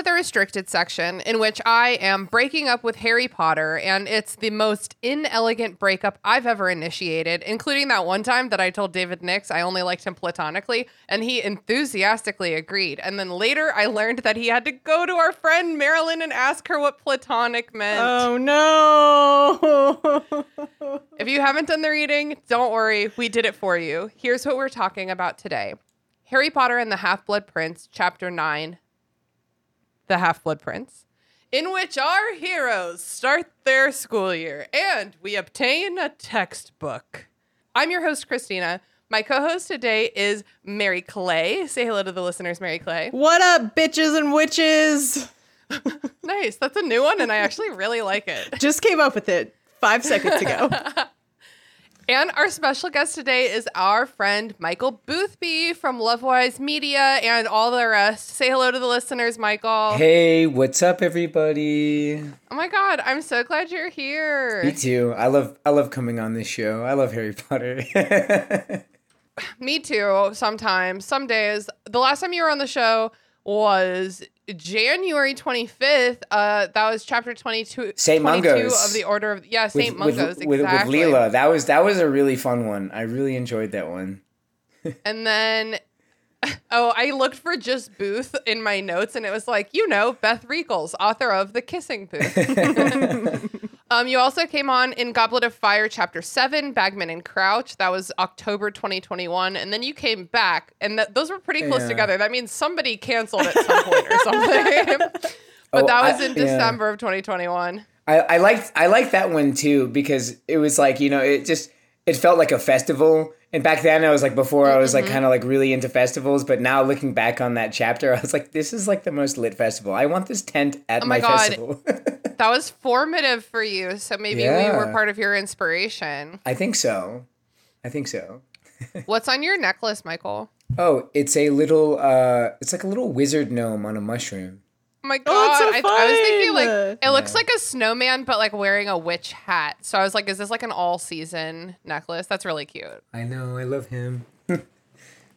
To the restricted section, in which I am breaking up with Harry Potter, and it's the most inelegant breakup I've ever initiated, including that one time that I told David Nix I only liked him platonically, and he enthusiastically agreed. And then later I learned that he had to go to our friend Marilyn and ask her what platonic meant. Oh no. If you haven't done the reading, don't worry, we did it for you. Here's what we're talking about today Harry Potter and the Half Blood Prince, Chapter 9 The Half Blood Prince, in which our heroes start their school year and we obtain a textbook. I'm your host, Christina. My co host today is Mary Clay. Say hello to the listeners, Mary Clay. what up, bitches and witches? Nice. That's a new one, and I actually really like it. Just came up with it five seconds ago. And our special guest today is our friend Michael Boothby from Lovewise Media and all the rest. Say hello to the listeners, Michael. Hey, what's up, everybody? Oh my God, I'm so glad you're here. Me too. I love I love coming on this show. I love Harry Potter. Me too, sometimes, some days. The last time you were on the show was January 25th. Uh, that was chapter 22, Saint 22 Mungos. of the Order of, yeah, St. with, Mungos, with, with, with. Leela. That was that was a really fun one. I really enjoyed that one. And then, oh, I looked for just Booth in my notes, and it was like, you know, Beth Reekles, author of The Kissing Booth. um, you also came on in Goblet of Fire, Chapter 7, Bagman and Crouch. That was October 2021. And then you came back, and th- those were pretty close Yeah. together. That means somebody canceled at some point or something. but Oh, that was I- in yeah. December of 2021. I, I liked I liked that one too because it was like you know it just it felt like a festival. And back then I was like before I was like Mm-hmm. kind of like really into festivals, but now looking back on that chapter, I was like, this is like the most lit festival. I want this tent at Oh my my, God. festival. That was formative for you. So maybe we were part of your inspiration. I think so. I think so. What's on your necklace, Michael? Oh, it's a little uh it's like a little wizard gnome on a mushroom. Oh my god! Oh, it's so I, I was thinking like fun. it looks like a snowman, but like wearing a witch hat. So I was like, is this like an all season necklace? That's really cute. I know, I love him.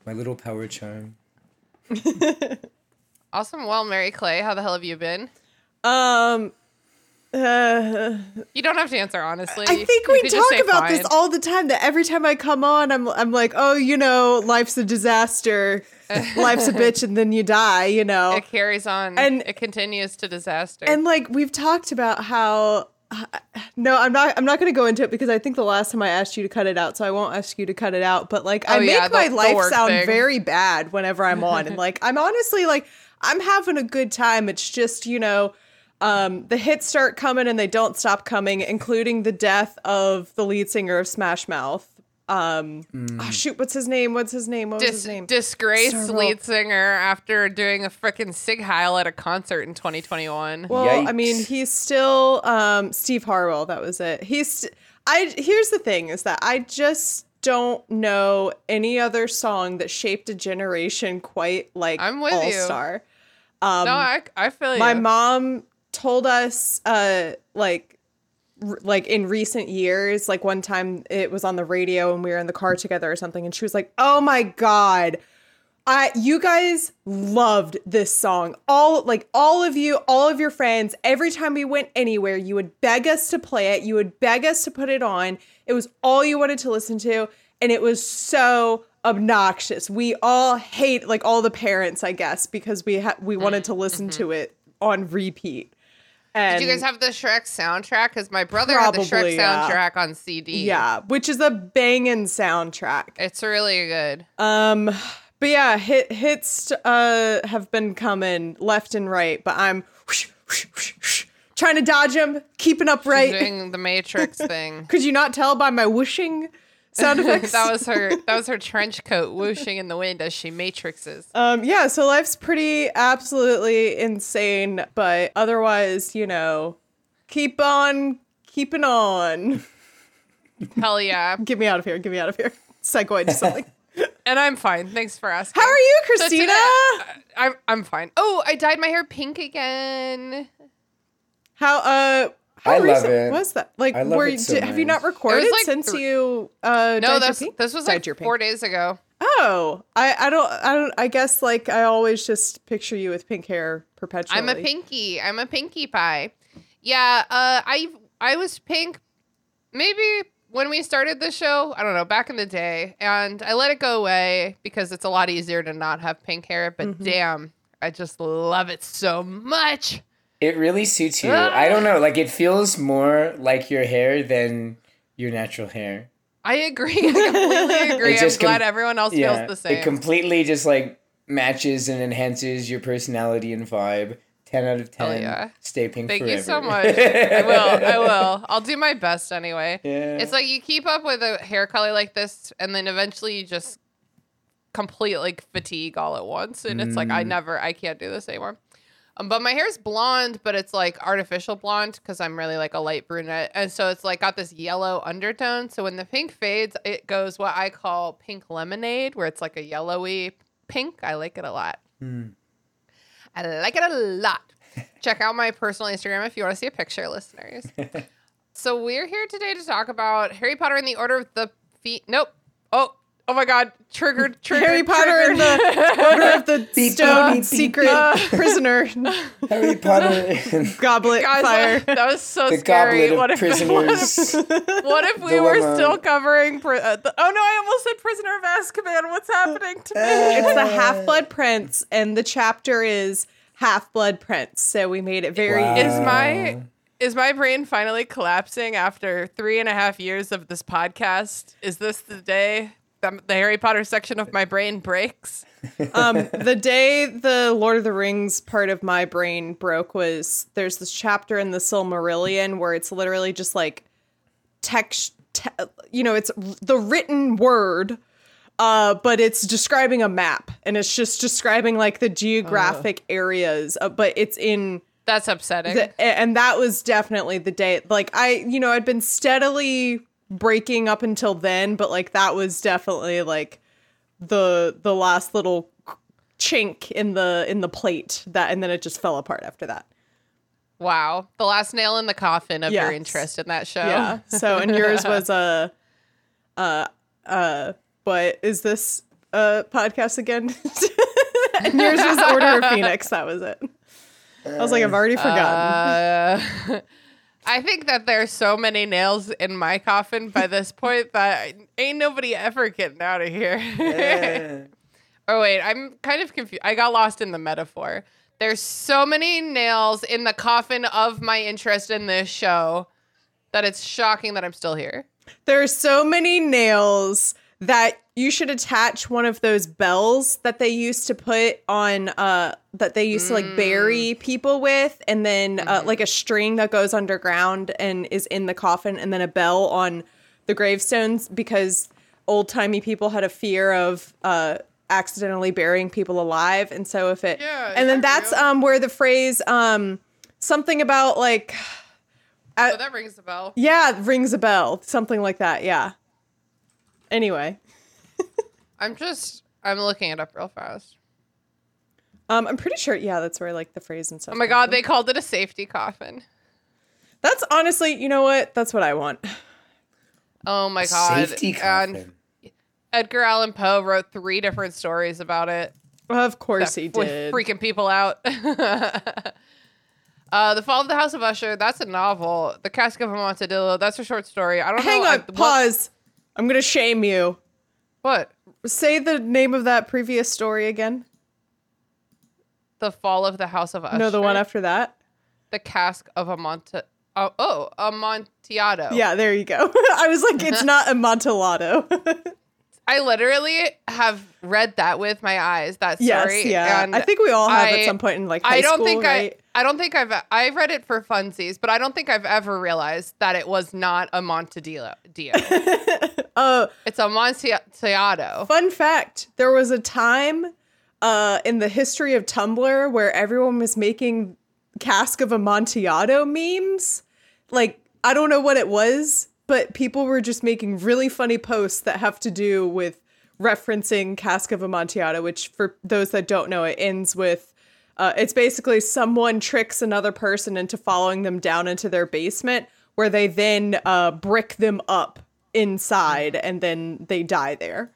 My little power charm. Awesome. Well, Mary Clay, how the hell have you been? Um uh, You don't have to answer honestly. I think we talk about this all the time that every time I come on I'm I'm like, "Oh, you know, life's a disaster. life's a bitch and then you die, you know." It carries on And- it continues to disaster. And like we've talked about how no, I'm not. I'm not going to go into it because I think the last time I asked you to cut it out, so I won't ask you to cut it out. But like, I Oh, make yeah, the- my life sound thing. very bad whenever I'm on, and like, I'm honestly like, I'm having a good time. It's just you know, um, the hits start coming and they don't stop coming, including the death of the lead singer of Smash Mouth. Um, oh, shoot, what's his name? What's his name? What was Dis- his name? disgraced Starro. lead singer after doing a freaking sig heil at a concert in 2021. Well, I mean, he's still um, Steve Harwell. That was it. He's. I here's the thing: is that I just don't know any other song that shaped a generation quite like I'm with All you. Star. no, I, I feel My you. mom told us, uh, like, r- like in recent years, like one time it was on the radio and we were in the car together or something, and she was like, "Oh my god." I you guys loved this song. All like all of you, all of your friends, every time we went anywhere, you would beg us to play it. You would beg us to put it on. It was all you wanted to listen to and it was so obnoxious. We all hate like all the parents, I guess, because we ha- we wanted to listen to it on repeat. And Did you guys have the Shrek soundtrack? Because my brother had the Shrek yeah. soundtrack on CD. yeah, which is a banging soundtrack. It's really good. Um, but yeah, hit hits uh have been coming left and right, but I'm whoosh, whoosh, whoosh, trying to dodge them, keeping up She's doing the Matrix thing. Could you not tell by my whooshing sound effects? that was her. That was her trench coat whooshing in the wind as she matrixes. um yeah, so life's pretty absolutely insane, but otherwise, you know, keep on keeping on. Hell yeah. Get me out of here. Get me out of here. Segue to something. And I'm fine. Thanks for asking. How are you, So Christina? today- I'm I'm fine. Oh, I dyed my hair pink again. How uh how I love it. was that? Like I love were it you, so did- have you not much. recorded like since thr- you uh No, dyed this pink? this was Dyed like your four days ago. Oh, I I don't I don't I guess like I always just picture you with pink hair perpetually. I'm a pinky. I'm a Pinkie Pie. Yeah, uh I I was pink maybe when we started the show, I don't know, back in the day, and I let it go away because it's a lot easier to not have pink hair, but Mm-hmm. damn, I just love it so much. It really suits you. I don't know. Like it feels more like your hair than your natural hair. I agree. I completely agree. I'm com- glad everyone else feels the same. It completely just like matches and enhances your personality and vibe. Ten out of Hell ten. yeah. Stay pink Thank forever. you so much. I will. I will. I'll do my best anyway. Yeah. It's like you keep up with a hair color like this, and then eventually you just complete like fatigue all at once, and it's like Mm. I never, I can't do this anymore. Um, but my hair's blonde, but it's like artificial blonde because I'm really like a light brunette, and so it's like got this yellow undertone. So when the pink fades, it goes what I call pink lemonade, where it's like a yellowy pink. I like it a lot. I like it a lot. Check out my personal Instagram if you want to see a picture, listeners. so we're here today to talk about Harry Potter and the Order of the Feet. Nope. Oh, oh my God! Triggered. Triggered. Harry Potter and the Order of the Beep, Stone beep, beep, Secret beep. Prisoner Harry Potter and Goblet Guys, Fire. that was so the scary. goblet of What if, what prisoners. if, what if we were still covering? Pri- uh, the, oh no! I almost said Prisoner of Azkaban. What's happening to me? It's the Half Blood Prince, and the chapter is Half Blood Prince. So we made it very. Wow. Is my is my brain finally collapsing after three and a half years of this podcast? Is this the day the Harry Potter section of my brain breaks? um, the day the Lord of the Rings part of my brain broke was there's this chapter in the Silmarillion where it's literally just like text, te- you know, it's the written word, uh, but it's describing a map and it's just describing like the geographic areas, uh, but it's in. That's upsetting. The, and that was definitely the day. Like I, you know, I'd been steadily breaking up until then, but like that was definitely like the the last little chink in the in the plate that, and then it just fell apart after that. wow, the last nail in the coffin of your interest in that show. Yeah. So and yours was a, uh, uh, but is this a podcast again? and yours was Order of Phoenix. That was it. I was like, I've already forgotten. Uh, I think that there's so many nails in my coffin by this point that ain't nobody ever getting out of here. oh wait, I'm kind of confused. I got lost in the metaphor. There's so many nails in the coffin of my interest in this show that it's shocking that I'm still here. There are so many nails that you should attach one of those bells that they used to put on uh that they used to like bury people with and then uh, like a string that goes underground and is in the coffin and then a bell on the gravestones because old-timey people had a fear of uh accidentally burying people alive and so if it Yeah, and then that's yeah. um where the phrase um something about like Oh, that rings a bell. yeah, rings a bell. Something like that. Yeah. Anyway, I'm just I'm looking it up real fast. um, I'm pretty sure. Yeah, that's where like the phrase and stuff. Oh my god, from. they called it a safety coffin. That's honestly, you know what? That's what I want. Oh my god. Safety And coffin. Edgar Allan Poe wrote three different stories about it. Of course that he did. Freaking people out. uh, the Fall of the House of Usher, that's a novel. The Cask of Amontadillo, that's a short story. I don't Hang know. on, I- what- pause. I'm gonna shame you. What? Say the name of that previous story again. The Fall of the House of Usher. No, the one after that. The Cask of Amonta. Oh, oh, Amontillado. Yeah, there you go. I was like, it's not Amontillado. I literally have read that with my eyes. That yes, story. yeah. and I think we all have I- at some point in like high I don't school, think right? I. I don't think I've. I've read it for funsies, but I don't think I've ever realized that it was not a Montadillo. Oh, Uh, it's a Montillado. Fun fact: There was a time uh, in the history of Tumblr where everyone was making cask of Amontillado memes, like I don't know what it was, but people were just making really funny posts that have to do with referencing Cask of Amontillado, which for those that don't know, it ends with uh, it's basically someone tricks another person into following them down into their basement, where they then uh, brick them up inside, and then they die there.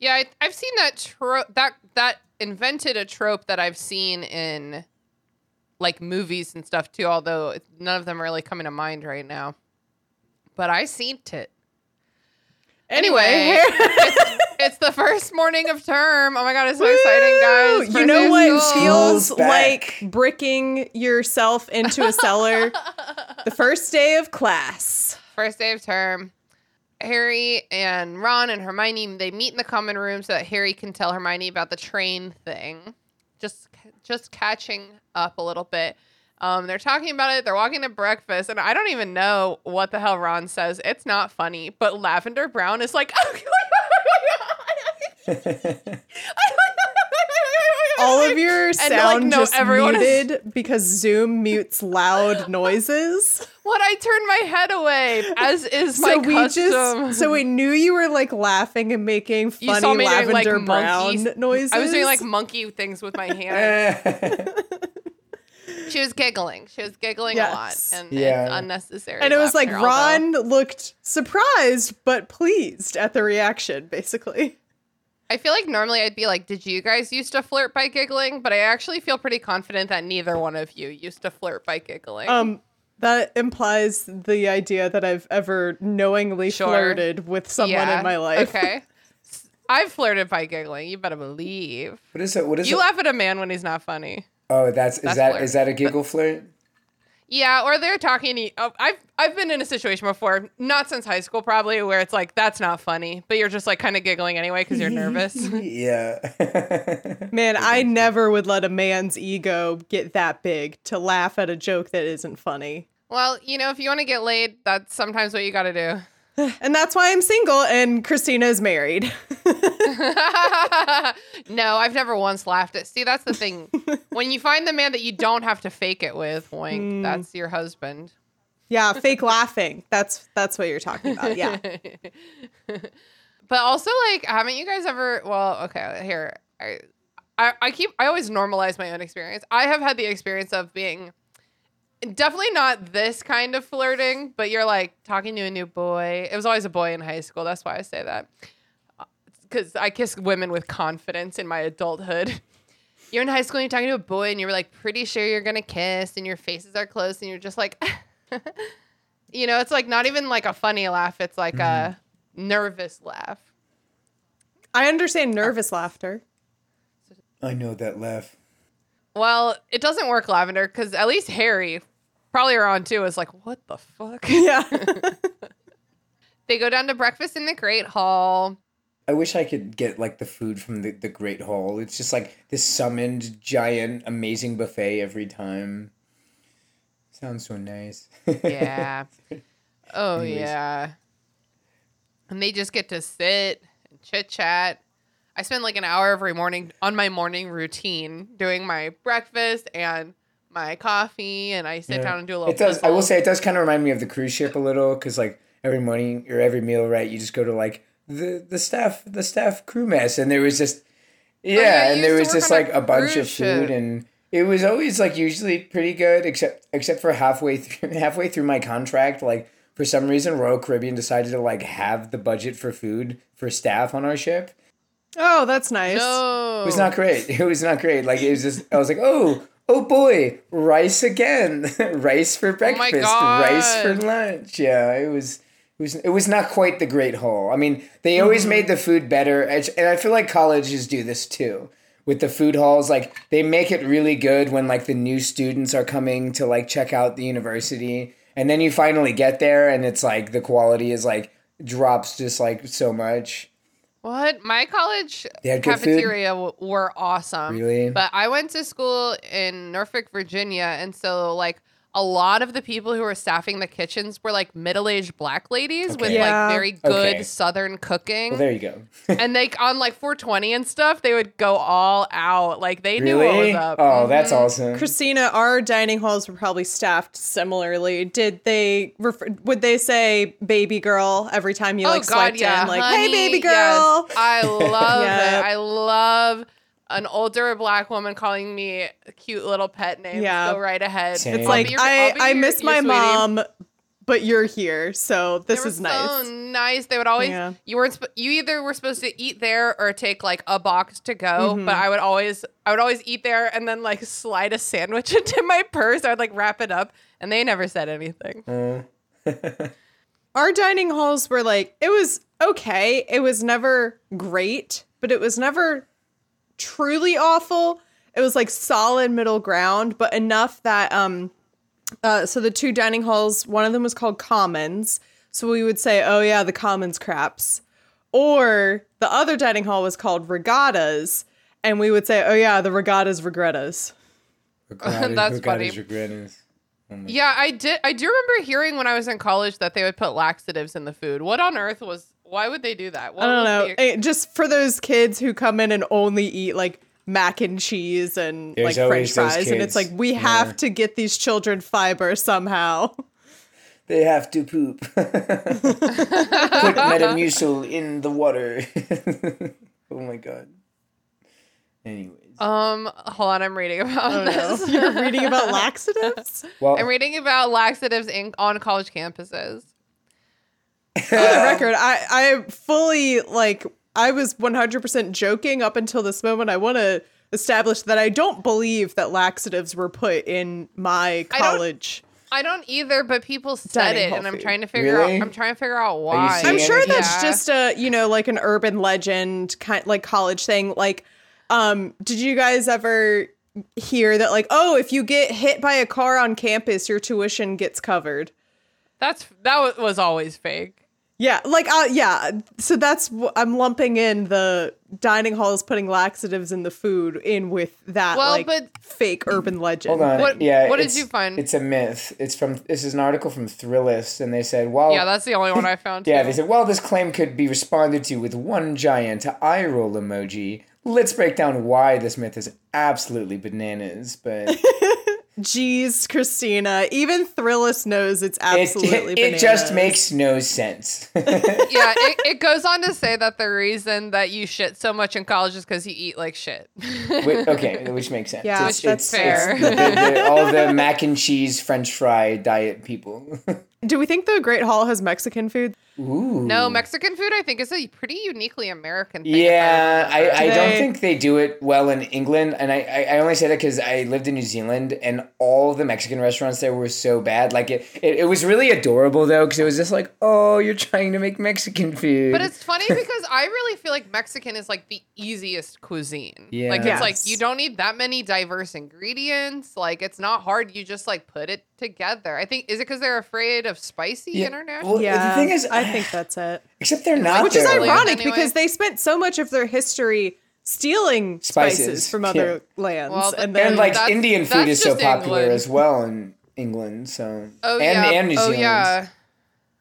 Yeah, I, I've seen that trope. That that invented a trope that I've seen in like movies and stuff too. Although none of them are really coming to mind right now. But I seen it. Anyway, Anyway, it's, it's the first morning of term. Oh my god, it's so exciting, guys! You know what school. feels like bricking yourself into a cellar? the first day of class. First day of term. Harry and Ron and Hermione they meet in the common room so that Harry can tell Hermione about the train thing. Just just catching up a little bit. Um, they're talking about it. They're walking to breakfast, and I don't even know what the hell Ron says. It's not funny, but Lavender Brown is like, All of your like, sound no, just everyone is- muted because Zoom mutes loud noises. What? I turned my head away, as is my so we custom. just so we knew you were like laughing and making You funny saw me doing, like, lavender brown noises. I was doing like monkey things with my hand. She was giggling. She was giggling Yes. a lot, and Yeah. it's unnecessary. and it was like laughter, although- Ron looked surprised but pleased at the reaction, basically. I feel like normally I'd be like, "Did you guys used to flirt by giggling?" But I actually feel pretty confident that neither one of you used to flirt by giggling. Um, that implies the idea that I've ever knowingly Sure. flirted with someone in my life. Okay, I've flirted by giggling. You better believe. what is it? What is You it? laugh at a man when he's not funny. Oh, that's is That's that flirt. is that a giggle flirt? Yeah, or they're talking. To. Oh, I've I've been in a situation before, not since high school probably, where it's like that's not funny, but you're just like kind of giggling anyway because you're nervous. yeah. Man, I never would let a man's ego get that big to laugh at a joke that isn't funny. well, you know, if you want to get laid, that's sometimes what you got to do. And that's why I'm single and Christina is married. no, I've never once laughed at. See, that's the thing. when you find the man that you don't have to fake it with, wink, mm. that's your husband. yeah, fake laughing. That's that's what you're talking about. Yeah. But also, like, haven't you guys ever? Well, okay, here. I, I, I keep. I always normalize my own experience. I have had the experience of being definitely not this kind of flirting, but you're like talking to a new boy. It was always a boy in high school. That's why I say that. Uh, because I kiss women with confidence in my adulthood. You're in high school and you're talking to a boy and you're like pretty sure you're gonna kiss and your faces are close and you're just like, you know, it's like not even like a funny laugh. It's like a mm-hmm. nervous laugh. I understand nervous laughter. I know that laugh. Well, it doesn't work, Lavender, because at least Harry, probably Ron too, is like, what the fuck? Yeah. they go down to breakfast in the Great Hall. I wish I could get like the food from the, the Great Hall. It's just like this summoned giant amazing buffet every time. Sounds so nice. Yeah. oh, Anyways. yeah. And they just get to sit and chit chat. I spend like an hour every morning on my morning routine doing my breakfast and my coffee, and I sit Yeah. down and do a little. It does. I will say it does kind of remind me of the cruise ship a little because like every morning or every meal, right? You just go to like the the staff the staff crew mess, and there was just yeah, Oh, yeah, and there was just like a a bunch of food, ship. and it was always like usually pretty good, except except for halfway through halfway through my contract, like. For some reason, Royal Caribbean decided to like have the budget for food for staff on our ship. Oh, that's nice. No. It was not great. It was not great. Like it was just I was like, oh, oh boy, rice again. rice for oh breakfast, rice for lunch. Yeah, it was it was it was not quite the great haul. I mean, they always mm-hmm. made the food better, and I feel like colleges do this too. With the food halls, like they make it really good when like the new students are coming to like check out the university, and then you finally get there, and it's like the quality is like drops just like so much. What? My college They had good food? cafeteria w- were awesome. Really? But I went to school in Norfolk, Virginia, and so like a lot of the people who were staffing the kitchens were like middle-aged black ladies with Yeah. like very good Okay. southern cooking. Well, there you go. and like on like 420 and stuff, they would go all out. Like they knew what really? was up. Oh, that's Mhm. awesome. Christina, our dining halls were probably staffed similarly. Did they refer, would they say baby girl every time you like swiped in like hey baby girl? yes. I love Yep. it. I love an older black woman calling me cute little pet names. Yeah. Go right ahead. Same. It's like your- I I'll be I your- miss my sweetie. mom, but you're here, so They this were is nice. So nice. They would always Yeah. you weren't sp- you either were supposed to eat there or take like a box to go. Mhm. But I would always I would always eat there and then like slide a sandwich into my purse. I would like wrap it up, and they never said anything. Uh, Our dining halls were like it was okay. It was never great, but it was never truly awful. It was like solid middle ground, but enough that um uh so the two dining halls, one of them was called Commons. So we would say, "Oh yeah, the Commons craps." Or the other dining hall was called Regattas, and we would say, "Oh yeah, the Regattas Regrettas." regretted- That's regretted funny. regretted. Oh Yeah, I did. I do remember hearing when I was in college that they would put laxatives in the food. What on earth was? Why would they do that? What I don't know. the- Eh, just for those kids who come in and only eat like mac and cheese and There's like French always those fries, and it's like we Yeah. have to get these children fiber somehow. They have to poop. Put Metamucil in the water. oh my god. Anyways. um, hold on. I'm reading about Oh no, this. you're reading about laxatives. Well, I'm reading about laxatives in, on college campuses. For the record, I I fully like I was 100% joking up until this moment. I want to establish that I don't believe that laxatives were put in my I don't- college. I don't either, but people said it, and I'm food. trying to figure Really? out. I'm trying to figure out why. I'm sure anything? that's Yeah. just a you know like an urban legend kind like college thing. Like, um, did you guys ever hear that like oh if you get hit by a car on campus your tuition gets covered? That's that was always fake. Yeah, like uh yeah. So that's wh- I'm lumping in the dining halls putting laxatives in the food in with that Well, like but- fake urban legend. hold on. What- yeah. what did you find? It's a myth. It's from. This is an article from Thrillist, and they said, "Well, Yeah, that's the only one I found. Yeah, too. they said, well, this claim could be responded to with one giant eye roll emoji. Let's break down why this myth is absolutely bananas, but Jeez, Christina, even Thrillist knows it's absolutely it, it just makes no sense. yeah, it, it goes on to say that the reason that you shit so much in college is because you eat like shit. Wait, okay, which makes sense. Yeah, it's, that's it's, fair. it's the- the- all the mac and cheese French fry diet people. Do we think the Great Hall has Mexican food? Ooh. no, Mexican food I think is a pretty uniquely American thing. Yeah, I, remember. I don't think they do it well in England, and I, I, I only say that because I lived in New Zealand, and all the Mexican restaurants there were so bad. Like it, it, it was really adorable though, because it was just like, oh, you're trying to make Mexican food. But it's funny because I really feel like Mexican is like the easiest cuisine. Yeah. Like it's like you don't need that many diverse ingredients. Like it's not hard. You just like put it together. I think is it because they're afraid of spicy Yeah, international? well, Yeah, the thing is, I think that's it. except they're not, Which is ironic Anyway. because they spent so much of their history stealing spices, Spices, from other lands, Well, and then and like Indian food is so popular England. as well in England. So Oh and, yeah. and New oh Zealand. yeah.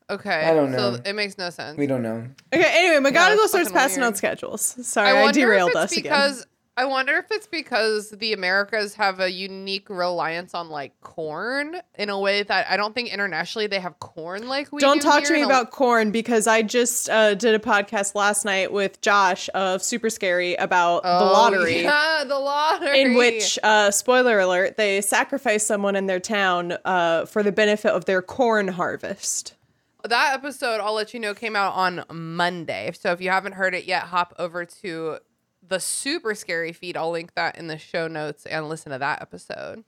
Okay. I don't know. So it makes no sense. We don't know. okay. Anyway, McGonagall that's starts passing weird. out schedules. Sorry, I, I derailed if it's us because again. I wonder if it's because the Americas have a unique reliance on like corn in a way that I don't think internationally they have corn like we Don't do talk to me a- about corn because I just uh, did a podcast last night with Josh of Super Scary about the Oh, lottery. Yeah, the lottery. in which, uh, spoiler alert, they sacrifice someone in their town uh, for the benefit of their corn harvest. that episode, I'll let you know, came out on Monday. So if you haven't heard it yet, hop over to the super scary feed. I'll link that in the show notes and listen to that episode.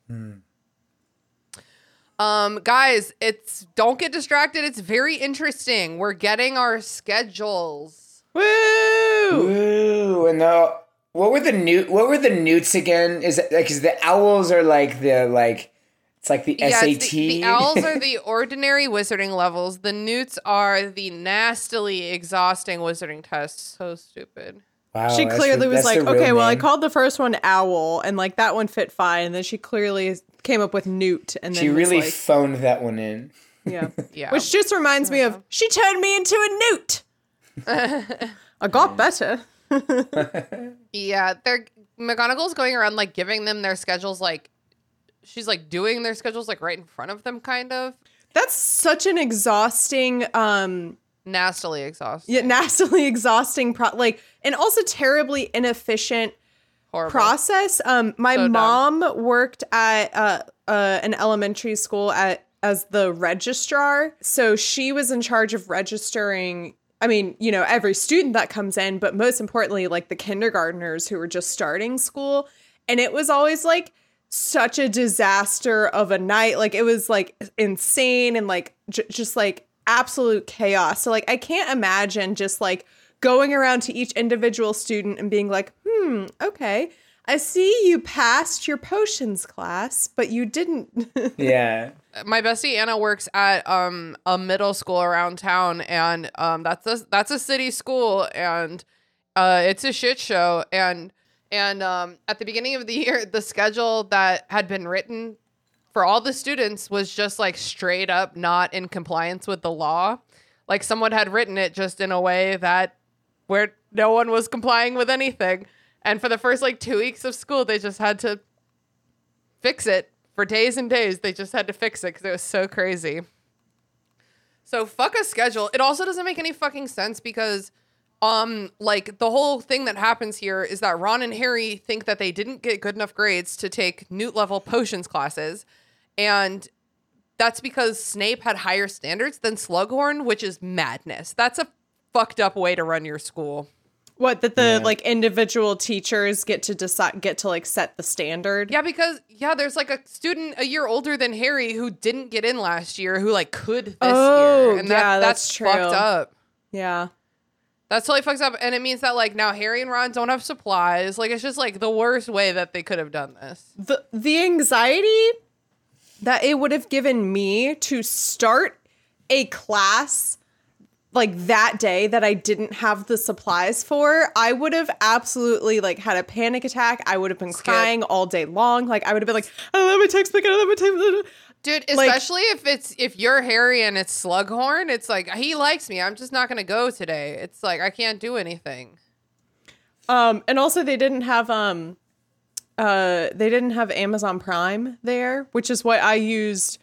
Um, guys, it's don't get distracted. It's very interesting. We're getting our schedules. Woo! Ooh, and the what were the newt? What were the newts again? Is it like? because the owls are like the like it's like the Yeah, SAT. the, the owls are the ordinary wizarding levels. The newts are the nastily exhausting wizarding tests. So stupid. Wow, she clearly the- was like, the real okay, well, I called the first one Owl, and like that one fit fine. And then she clearly came up with Newt, and then She really like, phoned that one in. yeah, Yeah. Which just reminds me of she turned me into a newt. I got better. Yeah, they're McGonagall's going around like giving them their schedules like she's like doing their schedules like right in front of them kind of That's such an exhausting, um, nastily exhausting. yet nastily exhausting, pro- like, and also terribly inefficient Horrible. process. Um, my So dumb. mom worked at uh, uh, an elementary school at as the registrar, so she was in charge of registering. I mean, you know, every student that comes in, but most importantly, like the kindergartners who were just starting school, and it was always like such a disaster of a night. Like it was like insane and like j- just like absolute chaos. So like I can't imagine just like going around to each individual student and being like, "Hmm, okay. I see you passed your potions class, but you didn't." Yeah. my bestie Anna works at um a middle school around town and um that's a that's a city school and uh it's a shit show and and um at the beginning of the year the schedule that had been written for all the students was just like straight up not in compliance with the law like someone had written it just in a way that where no one was complying with anything and for the first like 2 weeks of school they just had to fix it for days and days. They just had to fix it because it was so crazy. So fuck a schedule. It also doesn't make any fucking sense because, um, like the whole thing that happens here is that Ron and Harry think that they didn't get good enough grades to take Newt level potions classes, and that's because Snape had higher standards than Slughorn, which is madness. That's a fucked up way to run your school. what that the Yeah. like individual teachers get to decide get to like set the standard. Yeah, because yeah, there's like a student a year older than Harry who didn't get in last year who like could this Oh, year, and that, yeah, that's, that's true. fucked up. Yeah. That's totally fucked up, and it means that like now Harry and Ron don't have supplies. Like it's just like the worst way that they could have done this. the the anxiety that it would have given me to start a class like that day that I didn't have the supplies for, I would have absolutely like had a panic attack. I would have been crying all day long. Like I would have been like, I don't have my textbook. I don't have my textbook. Dude, Like- especially if it's if you're Harry and it's Slughorn, it's like he likes me. I'm just not gonna go today. It's like I can't do anything. Um, and also they didn't have um, uh, they didn't have Amazon Prime there, which is what I used.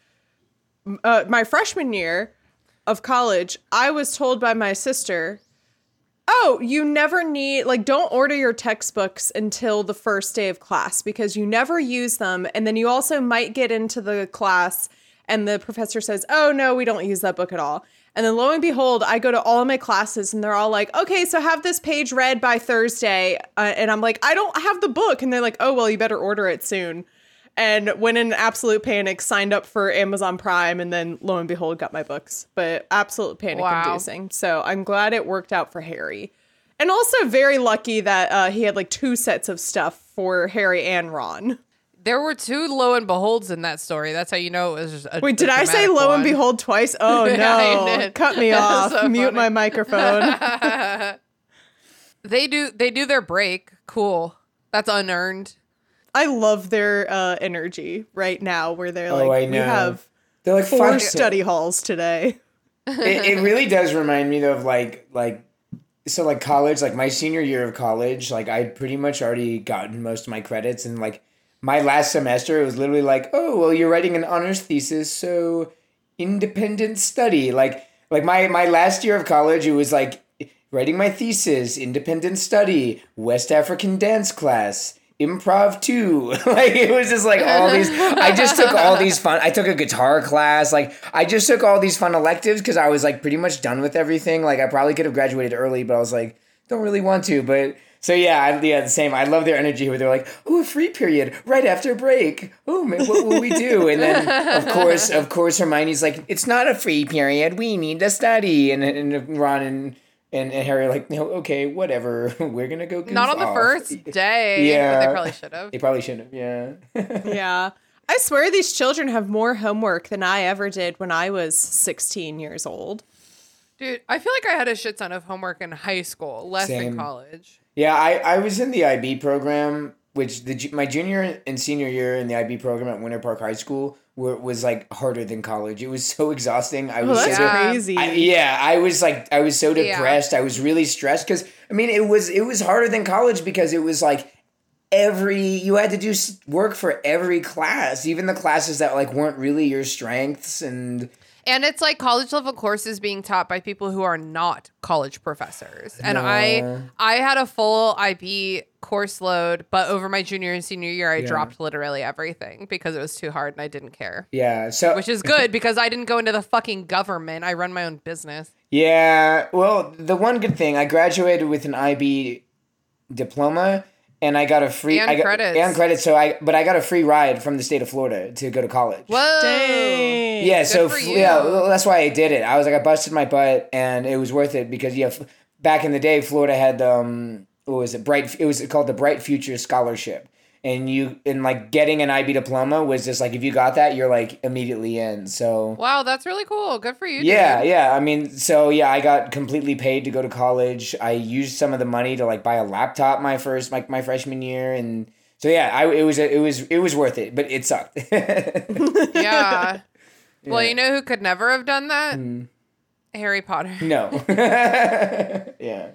Uh, my freshman year of college, I was told by my sister, "Oh, you never need like don't order your textbooks until the first day of class because you never use them, and then you also might get into the class." And the professor says, Oh, no, we don't use that book at all. And then lo and behold, I go to all of my classes and they're all like, Okay, so have this page read by Thursday. Uh, and I'm like, I don't have the book. And they're like, Oh, well, you better order it soon. And went in absolute panic, signed up for Amazon Prime, and then lo and behold, got my books. But absolute panic Wow. inducing. So I'm glad it worked out for Harry. And also very lucky that uh, he had like two sets of stuff for Harry and Ron. There were two lo and beholds in that story. That's how you know it was just a Wait, did I say lo and behold twice? Oh no. Cut me off. so Mute funny. my microphone. They do they do their break. Cool. That's unearned. I love their uh, energy right now where they're Oh, like, we have They're like four study halls today. it, it really does remind me of like like so like college like my senior year of college like i'd pretty much already gotten most of my credits and like my last semester it was literally like oh well you're writing an honors thesis so independent study like like my my last year of college it was like writing my thesis independent study west african dance class improv too. Like it was just like all these i just took all these fun i took a guitar class like i just took all these fun electives because i was like pretty much done with everything. Like i probably could have graduated early but i was like don't really want to but so yeah I, yeah the same. I love their energy where they're like oh a free period right after break. Oh what will we do? And then of course of course hermione's like it's not a free period. We need to study. And, and ron and and, and Harry like, no, okay, whatever. We're gonna go. Goof Not on the off." first day. Yeah. But they probably should have. They probably shouldn't have. Yeah. yeah. I swear these children have more homework than I ever did when I was 16 years old. Dude, I feel like I had a shit ton of homework in high school, less in Same. college. Yeah, I, I was in the IB program, which the my junior and senior year in the IB program at Winter Park High School were, was like harder than college. It was so exhausting. I Oh, was that's so Yeah. crazy. I, yeah, I was like, I was so Yeah. depressed. I was really stressed because I mean, it was it was harder than college because it was like every you had to do work for every class, even the classes that like weren't really your strengths and And it's like college level courses being taught by people who are not college professors. And No. I I had a full IB course load, but over my junior and senior year I Yeah. dropped literally everything because it was too hard and I didn't care. yeah. So Which is good because I didn't go into the fucking government. I run my own business. Yeah, well, the one good thing I graduated with an IB diploma, and I got a free And I got, credits. and credits. So I, but I got a free ride from the state of Florida to go to college. Whoa. Dang. Yeah, so for you. yeah, that's why I did it. I was like, I busted my butt, and it was worth it because yeah, f- back in the day, Florida had um, what was it? Bright. It was called the Bright Future Scholarship, and you and like getting an IB diploma was just like if you got that, you're like immediately in. So Wow, that's really cool. Good for you. yeah, dude. yeah. I mean, so yeah, I got completely paid to go to college. I used some of the money to like buy a laptop my first like my freshman year, and so yeah, I it was it was it was worth it, but it sucked. Yeah. Well, you know who could never have done that? Hmm. Harry Potter. no. yeah.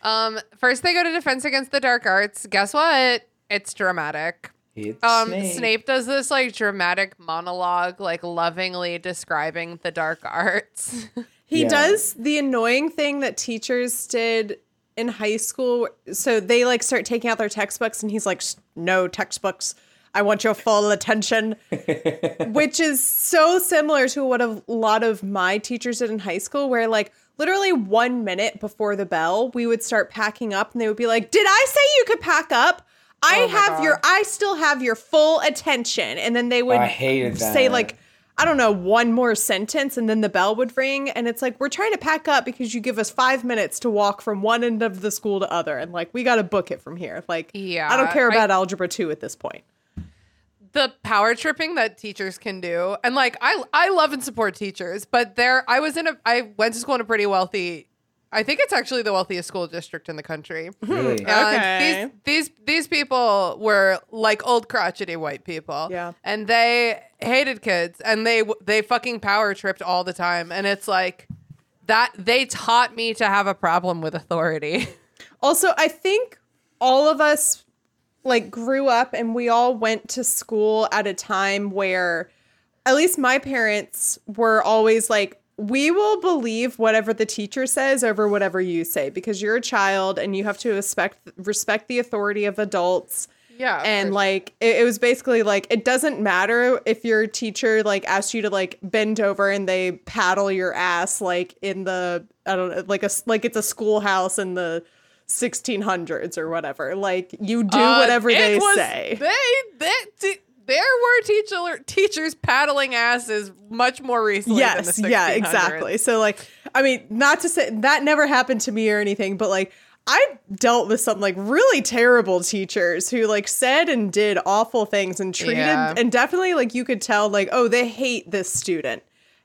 Um, first they go to Defense Against the Dark Arts. Guess what? It's dramatic. It's Um, Snape. Snape. does this like dramatic monologue, like lovingly describing the dark arts. He Yeah. does the annoying thing that teachers did in high school. So they like start taking out their textbooks, and he's like, "No textbooks. I want your full attention," which is so similar to what a lot of my teachers did in high school, where like literally one minute before the bell, we would start packing up, and they would be like, "Did I say you could pack up?" I Oh have God. your, I still have your full attention, and then they would I hated say that. like I don't know, one more sentence and then the bell would ring. And it's like, we're trying to pack up because you give us five minutes to walk from one end of the school to other. And like, we got to book it from here. Like, Yeah, I don't care I- about algebra two at this point. the power tripping that teachers can do, and like I, I love and support teachers, but there, I was in a, I went to school in a pretty wealthy. I think it's actually the wealthiest school district in the country. Hmm. Really? Um, and Okay. these these these people were like old crotchety white people. Yeah. And they hated kids and they they fucking power tripped all the time and it's like that they taught me to have a problem with authority. Also, I think all of us like grew up and we all went to school at a time where at least my parents were always like we will believe whatever the teacher says over whatever you say because you're a child and you have to respect respect the authority of adults. Yeah. and like it, it was basically like it doesn't matter if your teacher like asked you to like bend over and they paddle your ass like in the i don't know like a like it's a schoolhouse in the 1600s or whatever. Like you do Uh, whatever it they was- say. They, they, t- there were teacher teachers paddling asses much more recently than yes yeah exactly. So like i mean not to say that never happened to me or anything but like i dealt with some like really terrible teachers who like said and did awful things and treated Yeah. and definitely like you could tell like oh they hate this student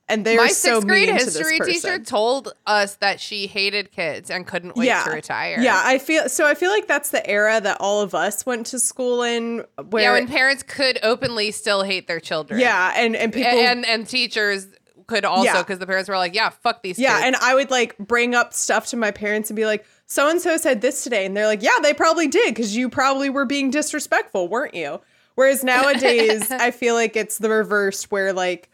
and they're My so sixth grade mean history to teacher told us that she hated kids and couldn't wait yeah to retire. yeah i feel so i feel like that's the era that all of us went to school in where yeah, when parents could openly still hate their children. yeah and and people and and teachers could also Yeah. because the parents were like, yeah, fuck these Yeah, kids. and I would like bring up stuff to my parents and be like, "So and so said this today," and they're like, "Yeah, they probably did because you probably were being disrespectful, weren't you?" Whereas nowadays, I feel like it's the reverse, where like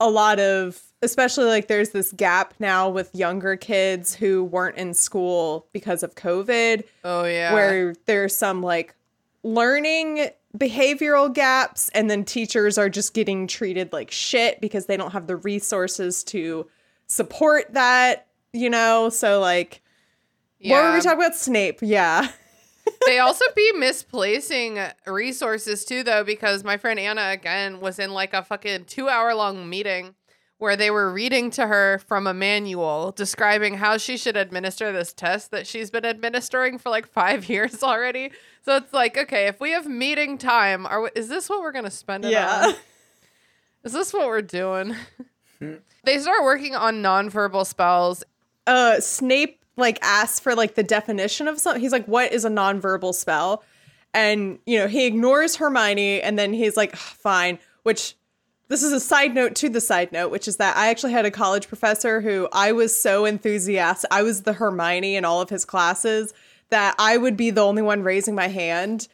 a lot of, especially like there's this gap now with younger kids who weren't in school because of COVID, oh yeah, where there's some like learning behavioral gaps and then teachers are just getting treated like shit because they don't have the resources to support that you know? So like what were we talking about? Snape yeah they also be misplacing resources too though because my friend anna again was in like a fucking two hour long meeting where they were reading to her from a manual describing how she should administer this test that she's been administering for like five years already. So it's like okay if we have meeting time are we, is this what we're gonna spend it yeah. on? Is this what we're doing? They start working on nonverbal spells. Uh snape like asks for like the definition of something. He's like, "What is a nonverbal spell?" And you know, he ignores Hermione, and then he's like, "Fine." Which this is a side note to the side note, which is that I actually had a college professor who I was so enthusiastic. I was the Hermione in all of his classes that I would be the only one raising my hand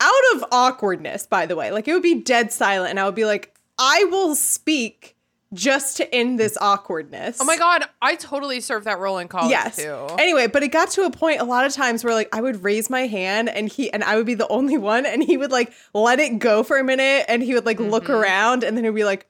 out of awkwardness, by the way. Like it would be dead silent, and I would be like, I will speak just to end this awkwardness. Oh my god, I totally served that role in college Yes. too. Anyway, but it got to a point a lot of times where like I would raise my hand and he and I would be the only one and he would like let it go for a minute and he would like look Mm-hmm. around and then he'd be like,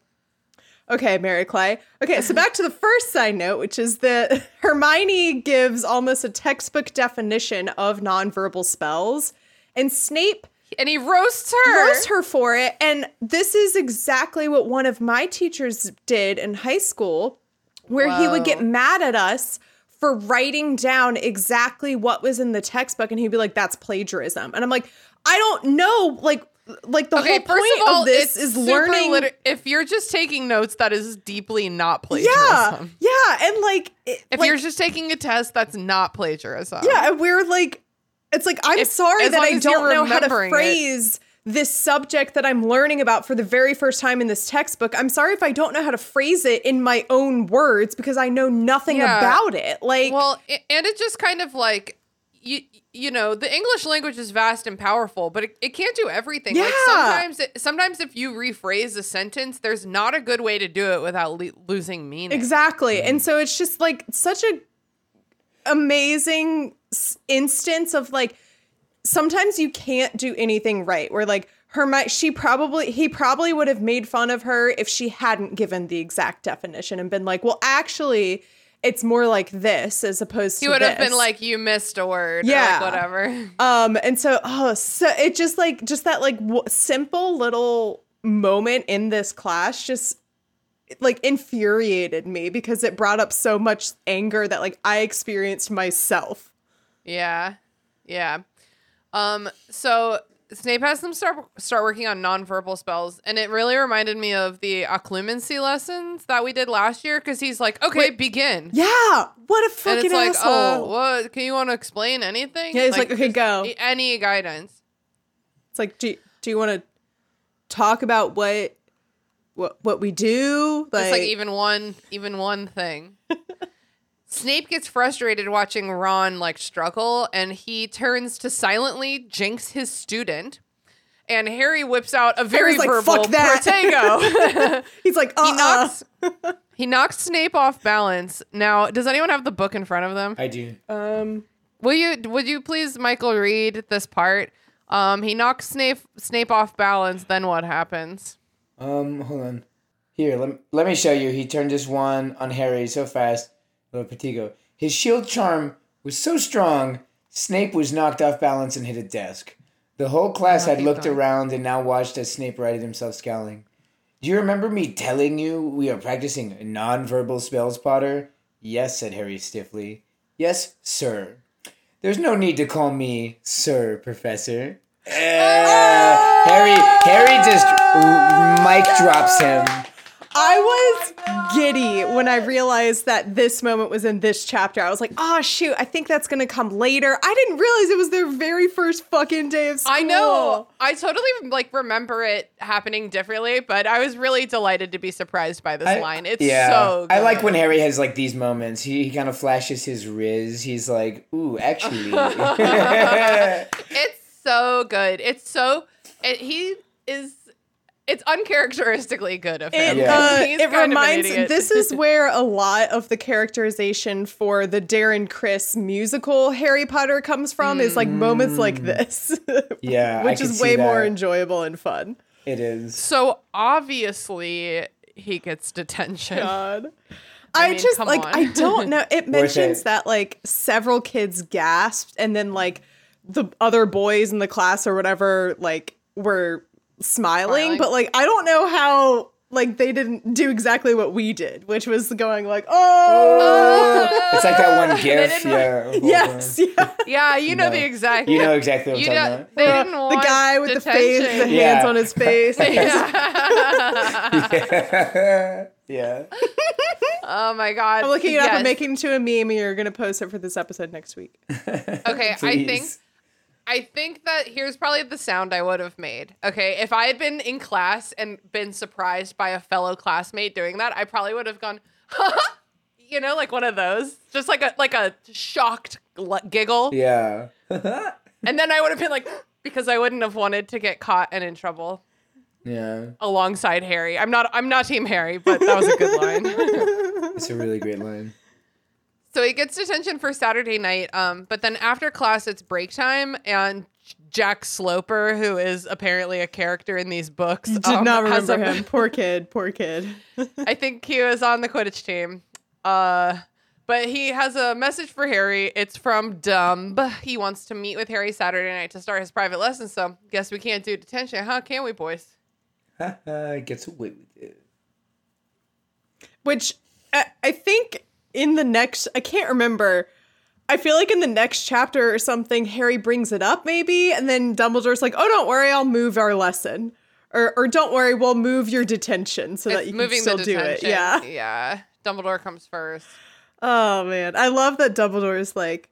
Okay, Mary Clay. Okay, so back to the first side note, which is that Hermione gives almost a textbook definition of nonverbal spells. And Snape and he roasts her. roast her for it. And this is exactly what one of my teachers did in high school, where he would get mad at us for writing down exactly what was in the textbook. And he'd be like, that's plagiarism. And I'm like, I don't know. Like, like the Okay, whole point of all, of this is learning. liter- if you're just taking notes, that is deeply not yeah, plagiarism. yeah, and like, it- If like, you're just taking a test, that's not plagiarism. Yeah, and we're like, it's like I'm If- sorry that I don't know how to remembering it. phrase this subject that I'm learning about for the very first time in this textbook. I'm sorry if I don't know how to phrase it in my own words because I know nothing Yeah. about it. Like, Well, and it just kind of like you you know the English language is vast and powerful, but it, it can't do everything. Like Yeah. sometimes it, sometimes if you rephrase a sentence, there's not a good way to do it without le- losing meaning. exactly. And mm. so it's just like such a amazing instance of like sometimes you can't do anything right. Where like Hermione, she probably he probably would have made fun of her if she hadn't given the exact definition and been like, well, actually, it's more like this as opposed to He would have been like, "You missed a word." or, Yeah. like, whatever. um, and so oh, so it just like just that like w- simple little moment in this class just like infuriated me because it brought up so much anger that like I experienced myself. Yeah, yeah. Um. So Snape has them start start working on nonverbal spells, and it really reminded me of the occlumency lessons that we did last year. Because he's like, "Okay, begin." Yeah, what a And fucking it's like, asshole. uh, what? Can you want to explain anything? Yeah, he's like, "Okay, go." Any guidance? It's like, do do you want to talk about what what what we do? Just like even one, even one thing. Snape gets frustrated watching Ron like struggle, and he turns to silently jinx his student. And Harry whips out a very Harry's like, verbal "Fuck that." Protego. he's like, uh, he knocks he knocks Snape off balance. Now, does anyone have the book in front of them? I do. um, Will you would you please Michael read this part? Um he knocks Snape Snape off balance, then what happens? Um, hold on. Here, let, let me show you. He turned his wand on Harry so fast. Little Protego. His shield charm was so strong, Snape was knocked off balance and hit a desk. The whole class had looked around and now watched as Snape righted himself, scowling. Do you remember me telling you we are practicing nonverbal spells, Potter? Yes, said Harry stiffly. Yes, sir. There's no need to call me Sir, Professor. Eh, Harry, Harry just r- mic drops him. I was giddy when I realized that this moment was in this chapter. I was like, oh shoot, I think that's gonna come later. I didn't realize it was their very first fucking day of school. I know. I totally like remember it happening differently, but I was really delighted to be surprised by this I- line. It's yeah, so good. I like when Harry has like these moments. He, he kind of flashes his riz. He's like, "Ooh, actually." It's so good. It's so it, he is it's uncharacteristically good of him. It, Yeah. uh, He's it kind of an reminds idiot. this is where a lot of the characterization for the Darren Criss musical Harry Potter comes from is like moments like this. yeah, which can is see way more that. enjoyable and fun. It is. so obviously he gets detention. God. I, mean, just like on. I don't know. It mentions it. that like several kids gasped and then like the other boys in the class or whatever like were smiling, Smiling. but like I don't know how like they didn't do exactly what we did, which was going like, oh, oh. It's like that one gif. didn't- Yeah. of yes, yeah. Yeah, you know No. the exact You know exactly what I'm you talking know, about. they didn't the want guy with the face, the detention. hands on his face. Yeah. yeah. Oh my god. I'm looking it up Yes. and making it to a meme, and you're gonna post it for this episode next week. Okay, I think I think that here's probably the sound I would have made. Okay, if I had been in class and been surprised by a fellow classmate doing that, I probably would have gone, you know, like one of those, just like a like a shocked gl- giggle, Yeah. and then I would have been like, because I wouldn't have wanted to get caught and in trouble yeah. alongside Harry. I'm not I'm not Team Harry, but that was a good line. It's a really great line. So he gets detention for Saturday night. Um, but then after class, it's break time, and Jack Sloper, who is apparently a character in these books, Did um, not has remember a- him. Poor kid. Poor kid. I think he was on the Quidditch team. Uh, but he has a message for Harry. It's from Dumb. He wants to meet with Harry Saturday night to start his private lesson. So guess we can't do detention, huh? Can we, boys? Gets away with it. Which I, I think in the next, I can't remember. I feel like in the next chapter or something, Harry brings it up maybe, and then Dumbledore's like, "Oh, don't worry, I'll move our lesson." Or, or don't worry, we'll move your detention so that It's you can still do it. Yeah. Yeah. Dumbledore comes first. Oh man, I love that Dumbledore's like,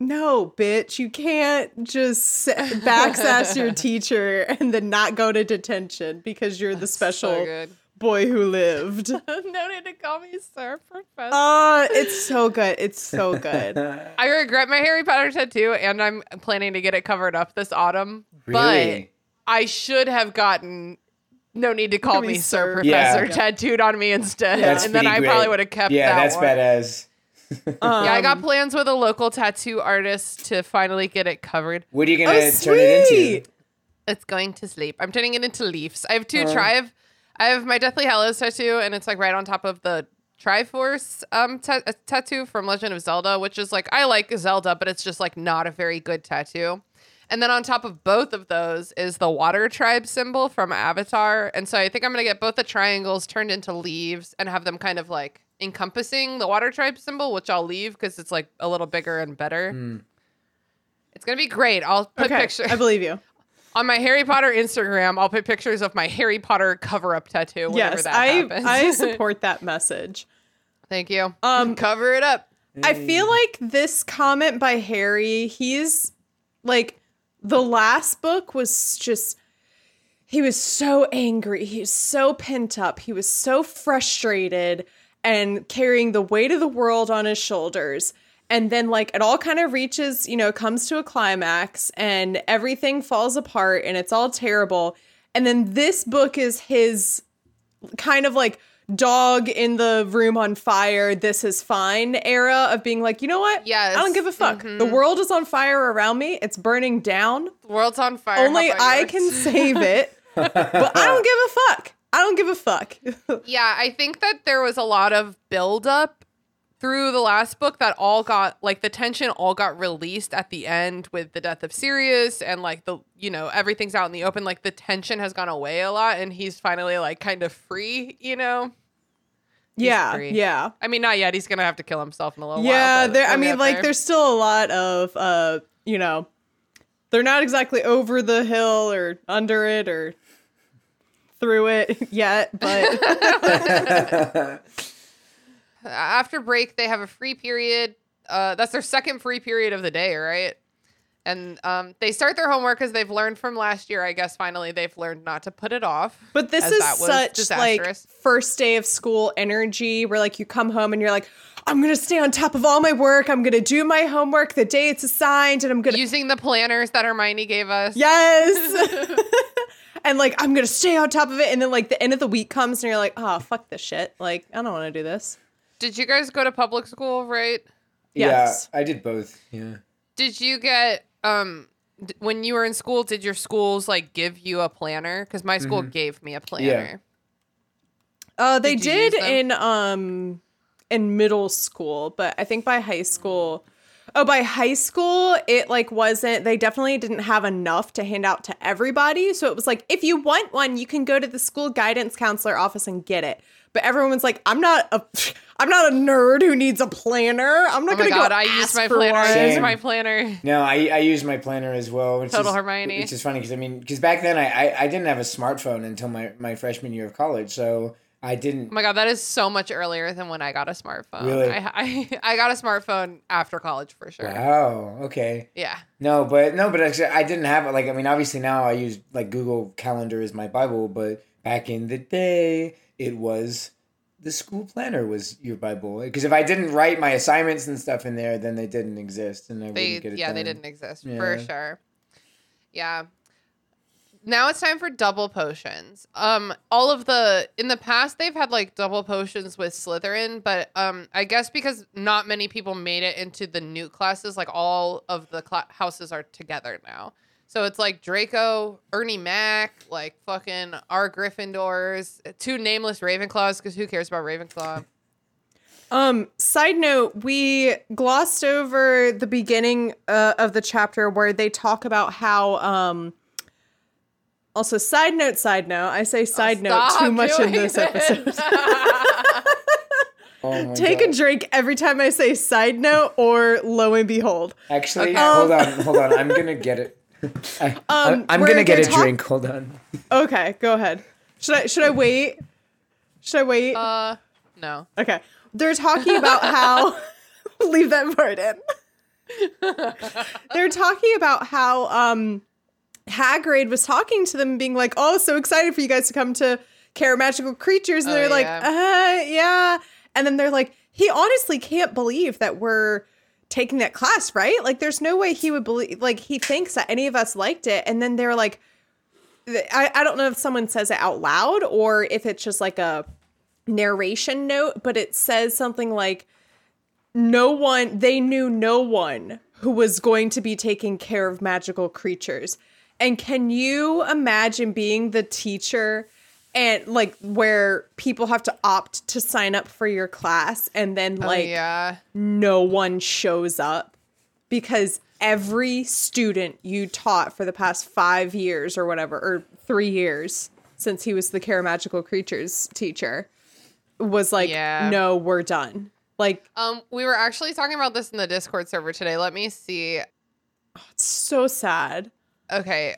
no, bitch, you can't just sa- backsass your teacher and then not go to detention because you're the special So good. Boy who lived. no need to call me sir, professor. Uh, it's so good. It's so good. I regret my Harry Potter tattoo, and I'm planning to get it covered up this autumn. Really? But I should have gotten no need to call Call me me Sir Sir. Professor Yeah. tattooed on me instead, That's and then I great. probably would have kept Yeah, that that's one. badass. Yeah, I got Um, plans with a local tattoo artist to finally get it covered. What are you Oh, gonna turn it into? It's going to sleep. I'm turning it into leaves. I have two Uh. tri. I have, I have my Deathly Hallows tattoo, and it's like right on top of the Triforce um ta- uh, tattoo from Legend of Zelda, which is like I like Zelda, but it's just like not a very good tattoo. And then on top of both of those is the water tribe symbol from Avatar. And so I think I'm gonna get both the triangles turned into leaves and have them kind of like encompassing the water tribe symbol, which I'll leave because it's like a little bigger and better. Hmm. It's gonna be great. I'll put Okay, pictures I believe you. On my Harry Potter Instagram, I'll put pictures of my Harry Potter cover up tattoo whenever Yes, that I happens. I support that message. Thank you. Um, cover it up. I feel like this comment by Harry, he's like the last book was just he was so angry. He was so pent up. He was so frustrated and carrying the weight of the world on his shoulders. And then like it all kind of reaches, you know, comes to a climax and everything falls apart and it's all terrible. And then this book is his kind of like dog in the room on fire, this is fine era of being like, you know what? Yes. I don't give a fuck. The mm-hmm. world is on fire around me. It's burning down. The world's on fire. Only I yours? can save it. but I don't give a fuck. I don't give a fuck. Yeah, I think that there was a lot of buildup through the last book that all got like the tension all got released at the end with the death of Sirius and like the you know everything's out in the open. Like the tension has gone away a lot, and he's finally like kind of free. You know. yeah, free. yeah. I mean, not yet. He's gonna have to kill himself in a little yeah, while. but there I mean get like there. there's still a lot of uh, you know, they're not exactly over the hill or under it or through it yet, but after break they have a free period uh that's their second free period of the day right and um they start their homework because they've learned from last year i guess finally they've learned not to put it off But this is such like first day of school energy where like you come home and you're like, I'm gonna stay on top of all my work. I'm gonna do my homework the day it's assigned, and I'm gonna using the planners that hermione gave us yes. and like I'm gonna stay on top of it. And then like the end of the week comes and you're like, oh fuck this shit. Like I don't want to do this. Did you guys go to public school right Yes. Yeah, I did both. Yeah. did you get um d- when you were in school did your schools like give you a planner because my school gave me a planner Uh, they Did did in um in middle school, but I think by high school. Oh, by high school, it like wasn't. They definitely didn't have enough to hand out to everybody. So it was like, if you want one, you can go to the school guidance counselor office and get it. But everyone's like, I'm not a, I'm not a nerd who needs a planner. I'm not oh my gonna god go i ask used my for planner i one." used Same. my planner No, I I use my planner as well. Which Total is, Hermione. Which is funny because I mean, because back then I, I I didn't have a smartphone until my my freshman year of college. So I didn't. Oh my god, that is so much earlier than when I got a smartphone. Really? I, I I got a smartphone after college for sure. Wow. Okay. Yeah. No, but no, but actually, I didn't have it. Like, I mean, obviously now I use like Google Calendar is my Bible, but back in the day, it was the school planner was your Bible. Because if I didn't write my assignments and stuff in there, then they didn't exist, and I They wouldn't get it yeah, they didn't exist for sure. Yeah. Now it's time for double potions. Um all of the in the past they've had like double potions with Slytherin, but um I guess because not many people made it into the new classes, like all of the cla- houses are together now. So it's like Draco, Ernie Mac, like fucking our Gryffindors, two nameless Ravenclaws because who cares about Ravenclaw? Um, side note, we glossed over the beginning uh, of the chapter where they talk about how um also side note, side note, I say side note too much in doing this episode. Oh my Take a drink every time I say side note or lo and behold. Actually, Okay. hold on, hold on. I'm gonna get it. I, Um, I'm gonna get they a talk- drink. Hold on. Okay, go ahead. Should I should I wait? Should I wait? uh no. Okay. They're talking about how leave that part in. They're talking about how um Hagrid was talking to them being like, "Oh, so excited for you guys to come to Care Magical Creatures." And Oh, they're like, yeah. "Uh, yeah." And then they're like, "He honestly can't believe that we're taking that class, right? Like there's no way he would believe like he thinks that any of us liked it." And then they're like I, I don't know if someone says it out loud or if it's just like a narration note, but it says something like, no one, they knew no one who was going to be taking care of magical creatures. And can you imagine being the teacher and like where people have to opt to sign up for your class and then like oh, yeah. no one shows up because every student you taught for the past five years or whatever, or three years since he was the Care Magical Creatures teacher, was like, Yeah. no, we're done. Like, Um, we were actually talking about this in the Discord server today. Let me see. it's so sad. Okay.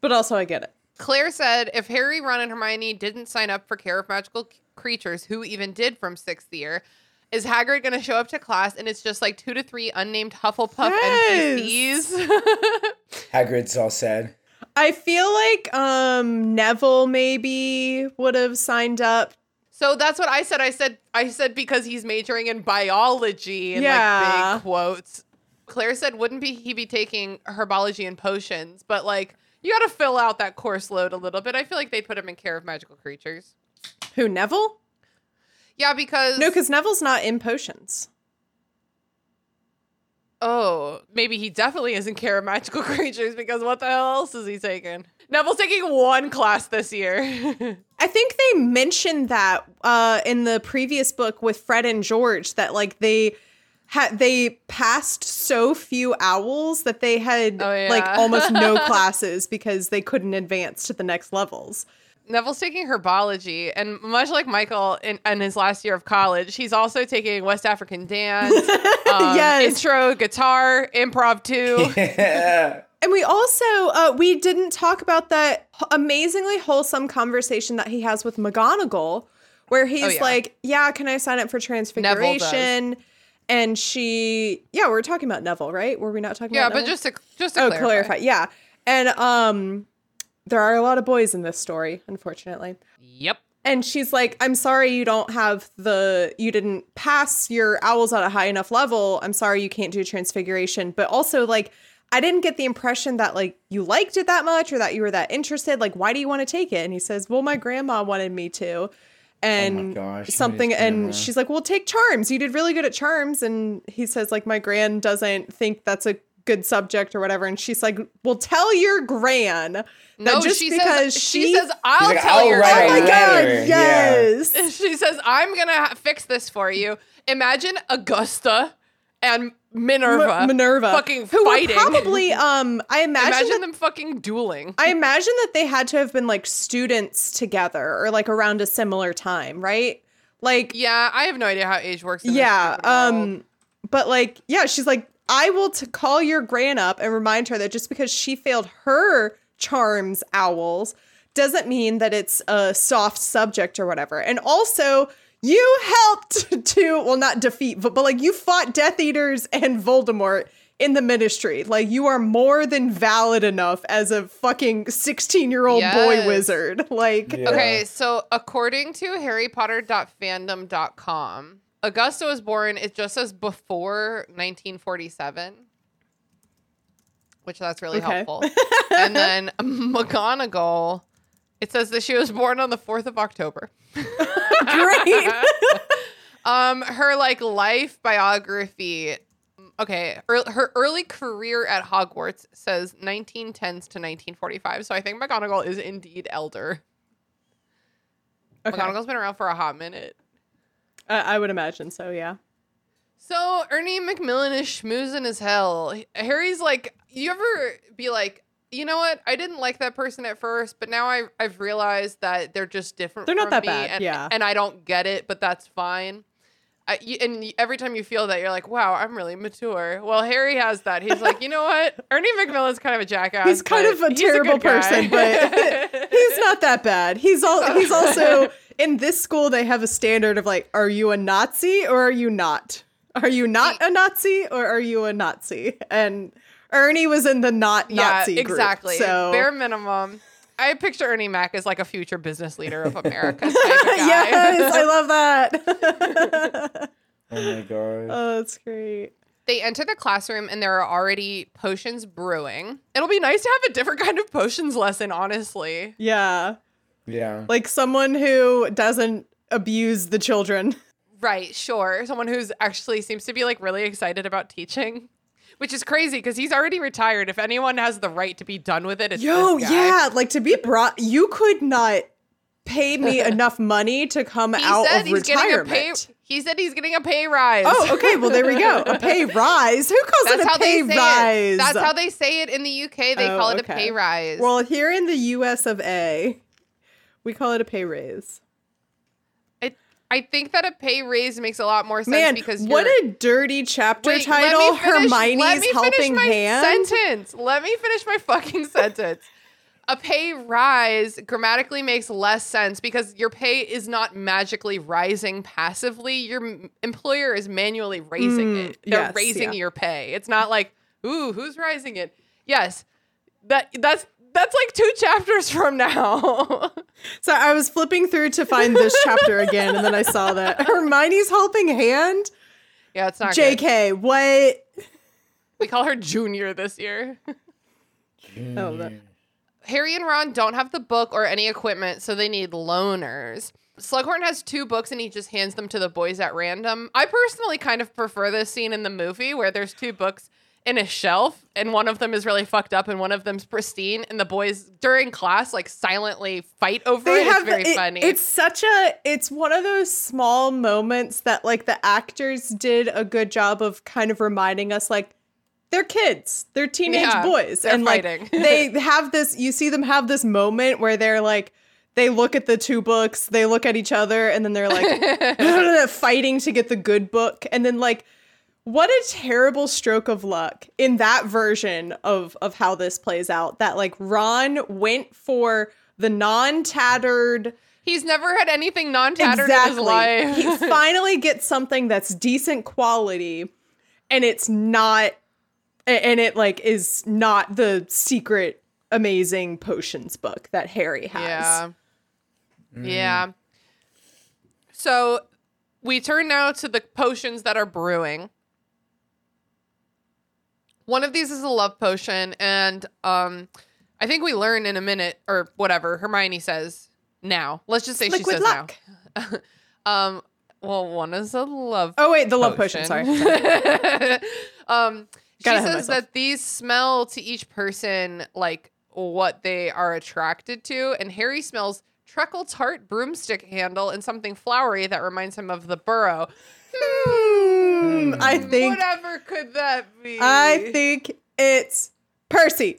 But also, I get it. Claire said if Harry, Ron, and Hermione didn't sign up for Care of Magical Creatures, who even did from sixth year, is Hagrid going to show up to class and it's just like two to three unnamed Hufflepuff Yes. NPCs? Hagrid's all sad. I feel like um Neville maybe would have signed up. so that's what I said. I said I said because he's majoring in biology and Yeah. like big quotes. Claire said wouldn't be he be taking herbology and potions, but like you got to fill out that course load a little bit. I feel like they put him in Care of Magical Creatures. Who, Neville? Yeah, because No, because Neville's not in potions. Oh, maybe he definitely isn't care of magical creatures because what the hell else is he taking? Neville's taking one class this year. I think they mentioned that uh, in the previous book with Fred and George that like they had they passed so few owls that they had Oh, like almost no classes because they couldn't advance to the next levels. Neville's taking herbology, and much like Michael in, in his last year of college, he's also taking West African dance, um, Yes. intro, guitar, improv too. And we also uh, we didn't talk about that amazingly wholesome conversation that he has with McGonagall, where he's Oh, yeah. like, "Yeah, can I sign up for Transfiguration?" And she, yeah, we were talking about Neville, right? Were we not talking yeah, about? but just to just to oh, clarify. clarify. Yeah, and um, there are a lot of boys in this story, unfortunately. Yep. And she's like, I'm sorry you don't have the, you didn't pass your owls at a high enough level. I'm sorry you can't do transfiguration. But also, like, I didn't get the impression that, like, you liked it that much or that you were that interested. Like, why do you want to take it? And he says, Well, my grandma wanted me to. Oh and gosh, something, and she's like, Well, take charms. You did really good at charms. And he says, like, my gran doesn't think that's a good subject or whatever. And she's like, Well, tell your gran that No, just she because says she, she says I'll like, tell "I'll your write Oh my a god, letter, yeah. yes. She says I'm gonna ha- fix this for you. Imagine Augusta and Minerva, M- Minerva, fucking who fighting. probably um. I imagine, Imagine that, them fucking dueling. I imagine that they had to have been like students together or like around a similar time, right? Like Yeah, I have no idea how age works. In yeah, um, but like yeah, she's like I will t- call your gran up and remind her that just because she failed her charms owls doesn't mean that it's a soft subject or whatever. And also, you helped to, well, not defeat, but, but like you fought Death Eaters and Voldemort in the ministry. Like you are more than valid enough as a fucking 16 year old boy wizard. Like, Yeah. Okay, so according to harrypotter.fandom.com, Augusta was born, it just says before 1947, which that's really Okay. helpful. and then McGonagall, it says that she was born on the 4th of October. great. Um, her like life biography. Okay, ear- her early career at Hogwarts says 1910s to 1945. So I think McGonagall is indeed elder. Okay. McGonagall's been around for a hot minute. I, I would imagine so, yeah. So Ernie Macmillan is schmoozing as hell. Harry's like, you ever be like, you know what? I didn't like that person at first, but now I, I've realized that they're just different. They're not from that me, bad, and, yeah. and I don't get it, but that's fine. I, you, and every time you feel that, you're like, wow, I'm really mature. Well, Harry has that. He's like, you know what? Ernie Macmillan's kind of a jackass. He's kind of a terrible guy." person, but he's not that bad. He's all he's also in this school they have a standard of like, are you a Nazi or are you not? Are you not a Nazi or are you a Nazi? And Ernie was in the not Nazi yeah, group, exactly. so Bare minimum. I picture Ernie Mac as like a future business leader of America type of guy. yes, I love that. Oh my god. oh, that's great. They enter the classroom and there are already potions brewing. It'll be nice to have a different kind of potions lesson, honestly. Yeah, yeah. like someone who doesn't abuse the children. Right, sure. Someone who's actually seems to be like really excited about teaching, which is crazy because he's already retired. If anyone has the right to be done with it, it's Yo, yeah, like to be brought, you could not pay me enough money to come He out said of he's retirement. getting a pay. He said he's getting a pay rise. Oh, okay. Well, there we go. A pay rise. Who calls That's it a pay they say rise? it. That's how they say it in the UK. They Oh, call it a pay rise. Well, here in the U.S. of A, we call it a pay raise. I, think that a pay raise makes a lot more sense Man, because what a dirty chapter Wait, title! finish- let Hermione's helping my hand. Sentence. Let me finish my fucking sentence. A pay rise grammatically makes less sense because your pay is not magically rising passively. Your m- employer is manually raising Mm, it. They're yes, raising yeah. your pay. It's not like, ooh, who's rising it? Yes, that that's that's like two chapters from now. So I was flipping through to find this chapter again, and then I saw that Hermione's helping hand. yeah, it's not. good. Jk, what? We call her Junior this year. Oh, that, Harry and Ron don't have the book or any equipment, so they need loaners. Slughorn has two books and he just hands them to the boys at random. I personally kind of prefer this scene in the movie where there's two books in a shelf and one of them is really fucked up and one of them's pristine and the boys during class like silently fight over it. it's very it- funny. It's such a it's one of those small moments that like the actors did a good job of kind of reminding us like they're kids. They're teenage Yeah, boys. they're and like they have this you see them have this moment where they're like they look at the two books, they look at each other, and then they're like fighting to get the good book. And then like what a terrible stroke of luck in that version of of how this plays out that like Ron went for the non-tattered He's never had anything non-tattered in his life. he finally gets something that's decent quality and it's not and it like is not the secret amazing potions book that Harry has. Yeah. Mm. Yeah. So we turn now to the potions that are brewing. One of these is a love potion, and um, I think we learn in a minute or whatever. Hermione says now. Let's just say she says luck. now. um, well, one is a love. Oh wait, the love potion, sorry. um, she says that these smell to each person like what they are attracted to, and Harry smells treacle tart broomstick handle and something flowery that reminds him of the burrow. Hmm, Hmm, I think Whatever could that be? I think it's Percy.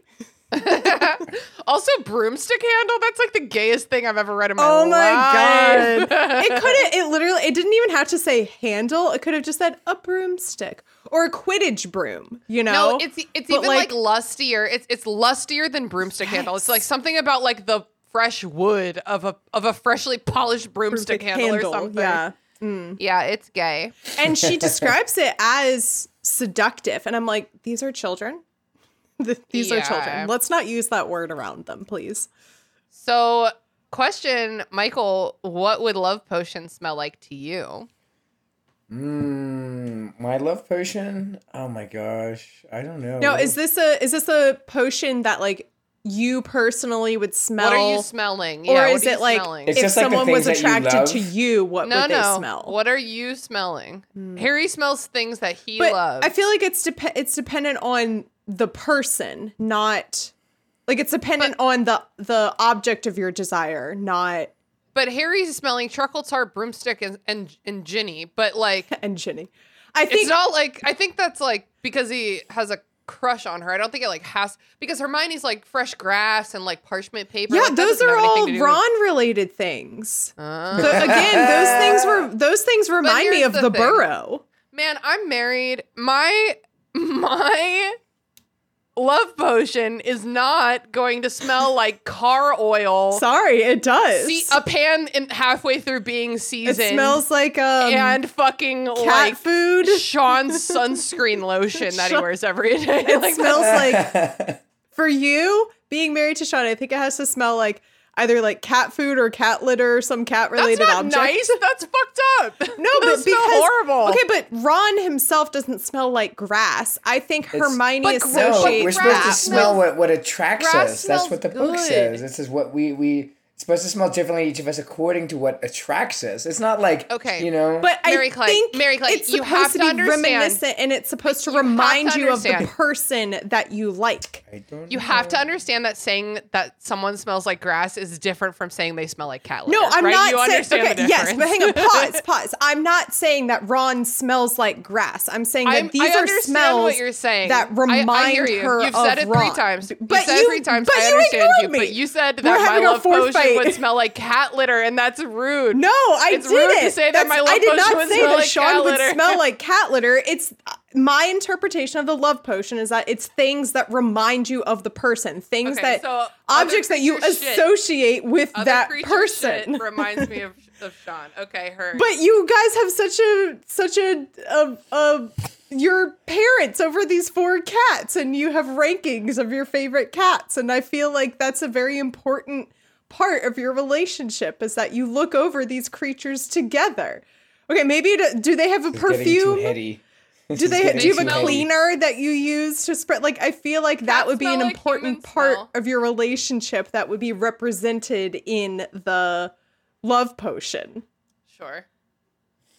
also broomstick handle. That's like the gayest thing I've ever read in my life. Oh my life. god. It couldn't it literally it didn't even have to say handle. It could have just said a broomstick or a Quidditch broom, you know? No, it's it's But, even like, lustier. It's it's lustier than broomstick handle. It's like something about like the fresh wood of a of a freshly polished broomstick handle, or something. Yeah. Yeah, it's gay. And she describes it as seductive. And I'm like, these are children. Th- These are children. Let's not use that word around them, please. So, question, Michael, what would love potion smell like to you? Mm, my love potion. Oh my gosh, I don't know. No, is this a is this a potion that like you personally would smell? What are you smelling? or yeah, what is are you it like smelling? If just like someone was things that you attracted to you, what no, would they no. smell? What are you smelling? Hmm. Harry smells things that he but loves. I feel like it's dep- it's dependent on the person, not like it's dependent on the the object of your desire, not but Harry's smelling charcoal tar, broomstick, and and, and Ginny. But like, and Ginny. I it's not like I think that's like because he has a crush on her. I don't think it like has because Hermione's like fresh grass and like parchment paper. yeah, like, those are all Ron related things. Uh, again, those things were those things remind me of the the, burrow. Man, I'm married. My my love potion is not going to smell like car oil. Sorry, it does. See, a pan in halfway through being seasoned. it smells like um, and fucking cat like food. Sean's sunscreen lotion that he wears every day. It Like, smells like for you being married to Sean. I think it has to smell like either like cat food or cat litter or some cat that's related not object. nice. That's fucked up. No, Those but because horrible. Okay, but Ron himself doesn't smell like grass. I think It's- Hermione But No, associates we're supposed to smell what, what attracts Grass us. That's what the book good. says. This is what we we it's supposed to smell differently each of us according to what attracts us. It's not like Okay. you know. But Mary I Clay- think Mary Clay, it's you supposed have to, to be understand- reminiscent, and it's supposed to You have to remind you of the person that you like. I don't You have to understand that saying that someone smells like grass is different from saying they smell like cat No. I'm right? not You saying. understand Okay, the yes, but hang on, pause, pause. I'm not saying that Ron smells like grass. I'm saying that I'm- these I are smells what you're saying. that I- remind I, hear you. her You've of said it three Ron. times. You've But said you- it three times. but I you understand you. ignored me. But you said We're that my love fourth potion would smell like cat litter, and that's rude. No, I It's didn't. rude to say that my love I did potion not say that like Sean would smell like cat litter. It's my interpretation of the love potion is that it's things that remind you of the person, things Okay, that so objects that you shit- associate with Other that person. reminds me of, of Sean. Okay, her. But you guys have such a such a a, a your parents over these four cats, and you have rankings of your favorite cats, and I feel like that's a very important part of your relationship is that you look over these creatures together. Okay, maybe it, do they have a It's perfume? too. Do they do you have too a heady. cleaner that you use to spread? Like I feel like that would be an like important part smell. of your relationship that would be represented in the love potion. sure.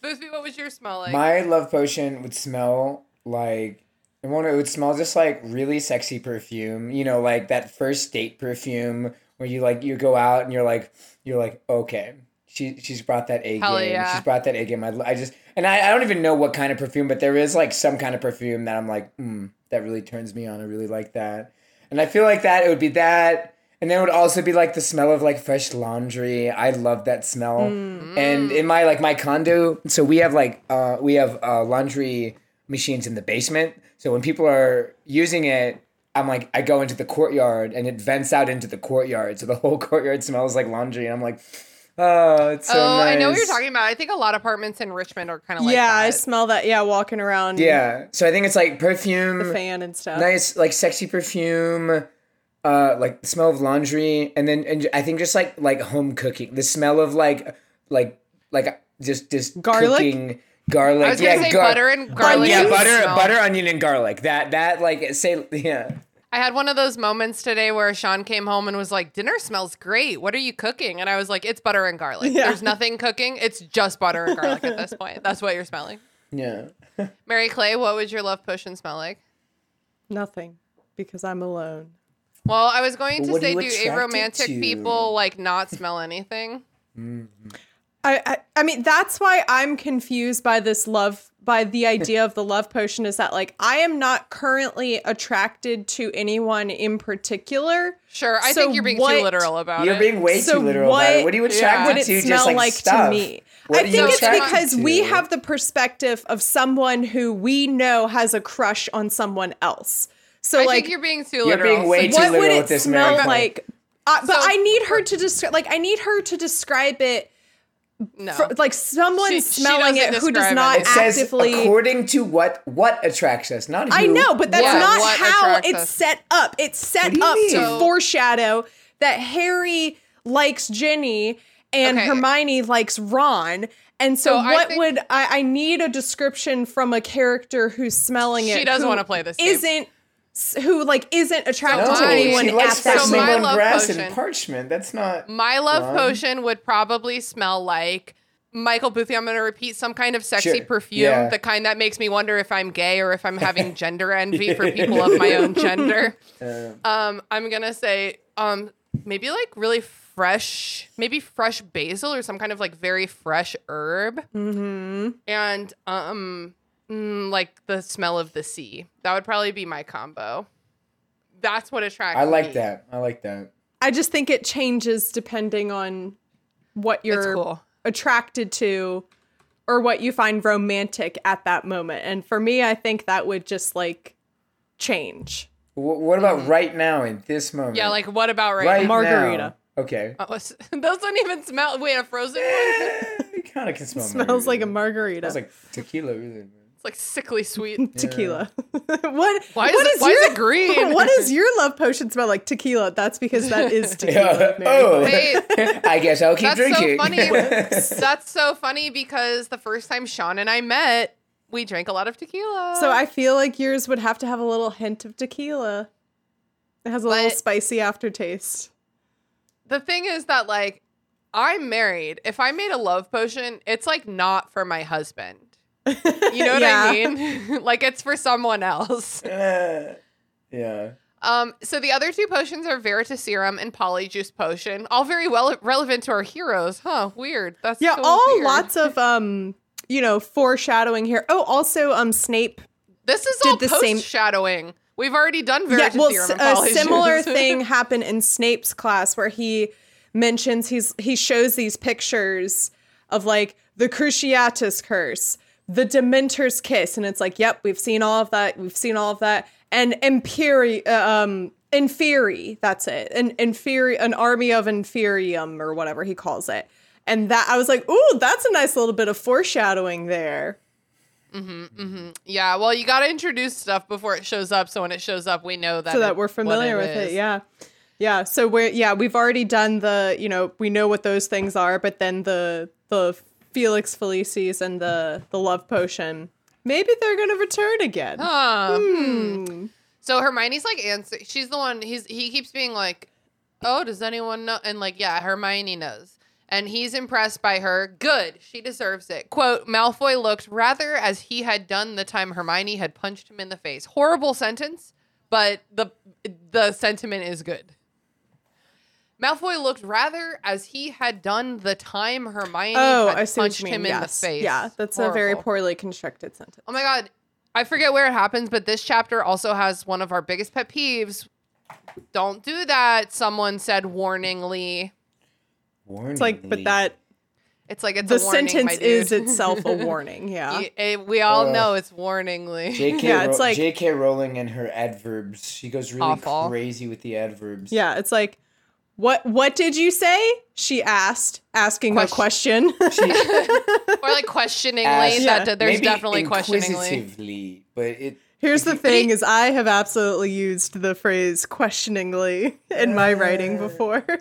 Boothby, what was your smell like? My love potion would smell like I want it would smell just like really sexy perfume. You know, like that first date perfume where you like you go out and you're like you're like okay. She she's brought that A Hell game. yeah. She's brought that A game. I, I just and I, I don't even know what kind of perfume, but there is like some kind of perfume that I'm like, mm, that really turns me on. I really like that. And I feel like that it would be that. And then it would also be like the smell of like fresh laundry. I love that smell. And in my like my condo, so we have like uh we have uh laundry machines in the basement. So when people are using it, I'm like I go into the courtyard and it vents out into the courtyard. So the whole courtyard smells like laundry and I'm like, oh, it's so oh, I know what you're talking about. I think a lot of apartments in Richmond are kind of like yeah, that. I smell that. Yeah, walking around. Yeah. So I think it's like perfume, the fan and stuff. nice like sexy perfume uh like the smell of laundry and then and I think just like like home cooking the smell of like like like just just Garlic? cooking garlic I was gonna yeah say gar- butter and garlic. yeah butter smell. butter onion and garlic that that like say yeah I had one of those moments today where Sean came home and was like, "Dinner smells great. What are you cooking?" And I was like, "It's butter and garlic. Yeah. There's nothing cooking. It's just butter and garlic at this point. That's what you're smelling." yeah Mary Clay, what would your love potion smell like? Nothing, because I'm alone. Well, I was going to what say, you do attracted aromantic to? people like not smell anything? Mm-hmm. I, I I mean that's why I'm confused by this love by the idea of the love potion is that like I am not currently attracted to anyone in particular. Sure, I So think you're being what- too literal about it. you're being way So too literal about it what what are you Yeah. attracted Would it to smell just like, like stuff to me? What I think it's attracted because we have the perspective of someone who we know has a crush on someone else. So I like think you're being too literal. You're being way So too what would it smell like Uh, but So- I need her to describe, like, I need her to describe it, No. for, like someone She- she smelling doesn't it who does not it. It says actively. according to what what attracts us, not who. I know, but that's Yeah, not what how it's us. set up. It's set up mean? to So- foreshadow that Harry likes Ginny and Okay. Hermione likes Ron. And so, So I what think- would I, I need a description from a character who's smelling it? She doesn't wanna play this. Isn't s- who like isn't attracted No, to anyone she at likes that So smelling my love grass potion- and parchment. That's not. My love Ron? potion would probably smell like Michael Boothby. I'm going to repeat some kind of sexy Sure. perfume, Yeah. the kind that makes me wonder if I'm gay or if I'm having gender envy for people of my own gender. Uh, Um, I'm gonna say um maybe like really fresh, maybe fresh basil or some kind of like very fresh herb, Mm-hmm. and um mm, like the smell of the sea. That would probably be my combo. That's what attracts. I like me. that. I like that. I just think it changes depending on what you're cool. attracted to or what you find romantic at that moment. And for me, I think that would just like change. Wh- what about right now in this moment? Mm. Yeah, like what about right? right now? Margarita. Okay. Oh, s- those don't even smell. Wait, a frozen one? it kind of can smell. Smells like a margarita. margarita. Smells like tequila. Really. It's like sickly sweet. tequila. what? Why is what it- why is your, it green? what does your love potion smell like? Tequila. That's because that is tequila. Yeah. Oh, Wait. I guess I'll keep That's drinking. so funny. That's so funny because the first time Sean and I met, we drank a lot of tequila. So I feel like yours would have to have a little hint of tequila. It has a little spicy aftertaste. the thing is that like I'm married. If I made a love potion, it's like not for my husband. You know what Yeah. I mean? like it's for someone else. Uh, yeah. Um, so the other two potions are Veritaserum and Polyjuice Potion, all very well relevant to our heroes. Huh? Weird. That's Yeah, so all weird. lots of um, you know, foreshadowing here. Oh, also um Snape This is all the same- shadowing. We've already done yeah, Veritaserum well, and s- a similar thing happened in Snape's class where he mentions he's he shows these pictures of like the Cruciatus curse, the Dementor's kiss, and it's like, yep, we've seen all of that. We've seen all of that, and Imperi, uh, um, Inferi, that's it, an Inferi, an army of Inferium or whatever he calls it, and that I was like, ooh, that's a nice little bit of foreshadowing there. mm-hmm Yeah, well, you got to introduce stuff before it shows up, so when it shows up, we know that so that it- we're familiar with is. it. Yeah. Yeah. So we're yeah, we've already done the, you know, we know what those things are, but then the the Felix Felicis and the the love potion. Maybe they're gonna return again. Hmm. Hmm. So Hermione's like answer. She's the one. He's he keeps being like, "Oh, does anyone know?" And like, yeah, Hermione knows, and he's impressed by her. Good, she deserves it. Quote: Malfoy looked rather as he had done the time Hermione had punched him in the face. Horrible sentence, but the the sentiment is good. Malfoy looked rather as he had done the time Hermione Oh, had I see what punched you mean. him in the face. Yeah, that's a very poorly constructed sentence. Oh my god. I forget where it happens, but this chapter also has one of our biggest pet peeves. Don't do that, someone said warningly. Warningly. It's like, but that It's like it's the a warning, sentence my dude. is itself a warning. Yeah. Y- eh, we all Ugh. know it's warningly. J.K. Yeah, it's Ro- like- J.K. Rowling and her adverbs. She goes really Awful. crazy with the adverbs. Yeah, it's like what what did you say? She asked, asking a question. or like questioningly. Ask- that Yeah. there's Maybe definitely questioningly. but it. Here's the thing: he- is I have absolutely used the phrase questioningly in my writing before.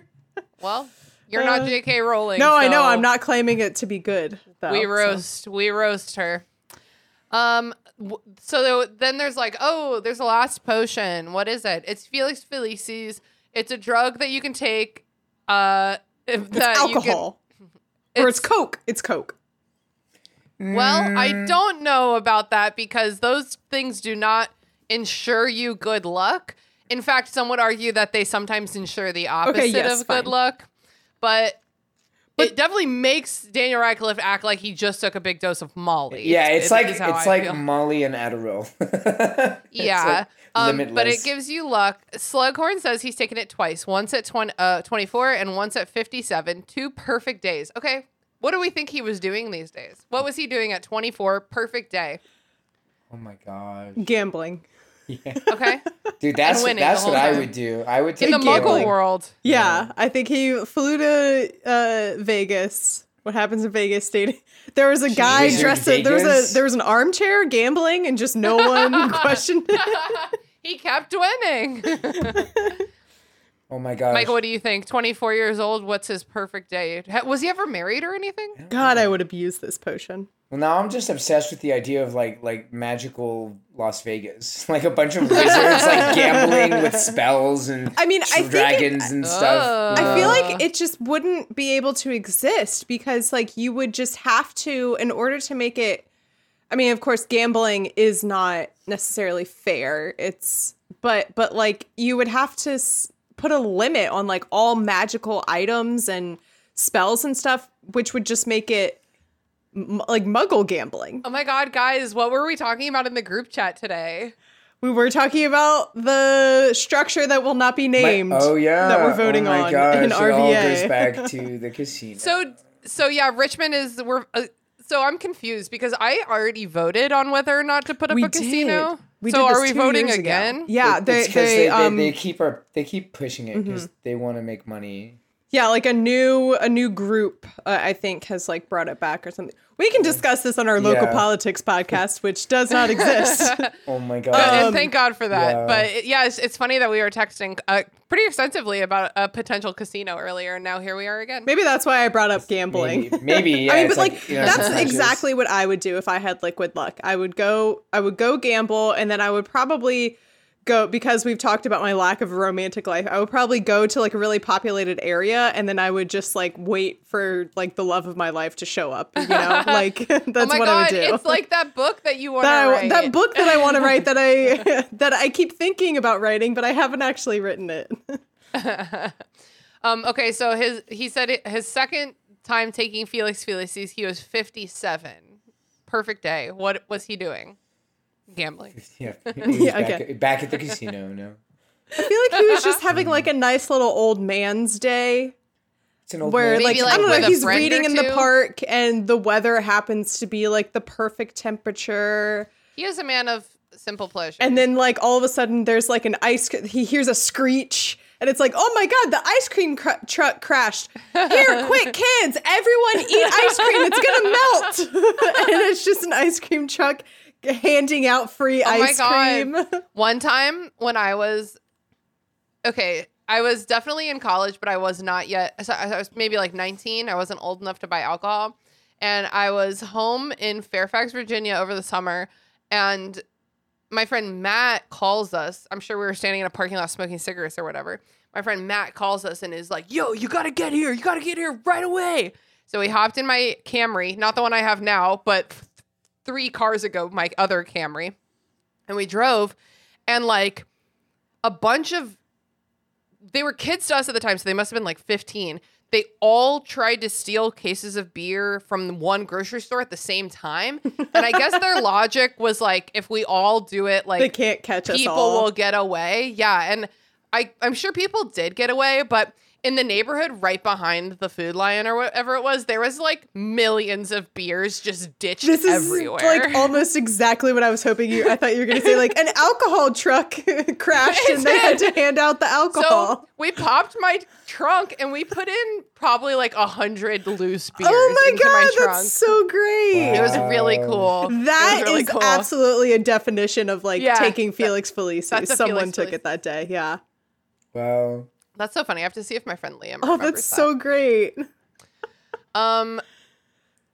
Well, you're Uh, not J.K. Rowling. no, I know I'm not claiming it to be good. Though, we so- roast, we roast her. Um. w- So there- then there's like, oh, there's a last potion. What is it? It's Felix Felicis. It's a drug that you can take. Uh, if It's that you can- alcohol, or it's Coke. It's Coke. Well, I Mm. don't know about that because those things do not ensure you good luck. In fact, some would argue that they sometimes ensure the opposite yes, of good luck. But, it definitely makes Daniel Radcliffe act like he just took a big dose of Molly. Yeah, it's It like it's I like feel. Molly and Adderall. It's Yeah. like um, but it gives you luck. Slughorn says he's taken it twice once at 20, uh, 24 and once at 57. Two perfect days. Okay. What do we think he was doing these days? What was he doing at 24? Perfect day. Oh my god. Gambling. Yeah. Okay. Dude, that's winning that's what whole I would do. I would take In take the Muggle gambling. world. Yeah, I think he flew to uh, Vegas. What happens in Vegas stayed there was a guy dressed as, there was a there was an armchair gambling and just no one questioned it. he kept winning. Oh my god, Michael, what do you think? 24 years old. What's his perfect day? Was he ever married or anything? God, I would abuse this potion. Well, now I'm just obsessed with the idea of like like magical Las Vegas, like a bunch of wizards like gambling with spells and I mean, I think it- dragons and stuff. Oh. I feel like oh. it just wouldn't be able to exist because like you would just have to in order to make it I mean, of course gambling is not necessarily fair. It's but but like you would have to s- put a limit on like all magical items and spells and stuff which would just make it m- like muggle gambling. Oh my God, guys, what were we talking about in the group chat today? We were talking about the structure that will not be My- named. oh yeah, that we're voting oh my on gosh, in It all goes back to the casino. So, so yeah, Richmond is we're. Uh, so I'm confused because I already voted on whether or not to put up We a casino. did. We so did this are we two voting years ago. again? Yeah, It- they it's 'cause they, they, um they, they keep our, they keep pushing it because they want to make money. yeah, like a new a new group uh, I think has like brought it back or something. We can discuss this on our local Yeah. politics podcast, which does not exist. Oh my god! Um, and thank God for that. yeah. But it- yeah, it's, it's funny that we were texting uh, pretty extensively about a potential casino earlier, and now here we are again. Maybe that's why I brought up gambling. maybe, maybe yeah, I mean, but like, you know, that's subconscious. exactly what I would do if I had liquid luck. I would go, I would go gamble, and then I would probably go because we've talked about my lack of a romantic life. I would probably go to like a really populated area, and then I would just like wait for like the love of my life to show up. You know, like that's oh my what God, I would do. it's like that book that you want that, to I- write. that book that I want to write that I that I keep thinking about writing, but I haven't actually written it. Um, okay, so his he said it, his second time taking Felix Felicis, he was 57. Perfect day. What was he doing? Gambling. Yeah, he Yeah, back, okay. back at the casino. No, I feel like he was just having like a nice little old man's day. it's an old where man. like, Maybe, I don't know, he's reading in the park and the weather happens to be like the perfect temperature. He is a man of simple pleasure. And then like all of a sudden there's like an ice he hears a screech and it's like, "Oh my god, the ice cream cr- truck crashed. Here, quick kids, everyone eat ice cream. It's going to melt." and it's just an ice cream truck handing out free Oh ice cream. One time when I was okay, I was definitely in college, but I was not yet. So I was maybe like 19. I wasn't old enough to buy alcohol, and I was home in Fairfax, Virginia over the summer, and my friend Matt calls us. I'm sure we were standing in a parking lot smoking cigarettes or whatever. My friend Matt calls us and is like, "Yo, you gotta get here! You gotta get here right away!" So we hopped in my Camry, not the one I have now, but three cars ago, my other Camry and we drove and like a bunch of they were kids to us at the time so they must have been like 15 they all tried to steal cases of beer from one grocery store at the same time and i guess their logic was like if we all do it like They can't catch us people will get away. Yeah and i i'm sure people did get away but in the neighborhood right behind the food lion or whatever it was there was like millions of beers just ditched everywhere. This is everywhere like almost exactly what I was hoping you. I thought you were going to say like an alcohol truck crashed and they had to hand out the alcohol. So we popped my trunk and we put in probably like a hundred loose beers oh my into god, my that's so great. It was really cool. It was That really is cool. absolutely a definition of like Yeah, taking Felix Felicis. that's Someone Felix took Felicis. it that day. Yeah. wow. That's so funny. I have to see if my friend Liam. Oh, that's that. so great. Um,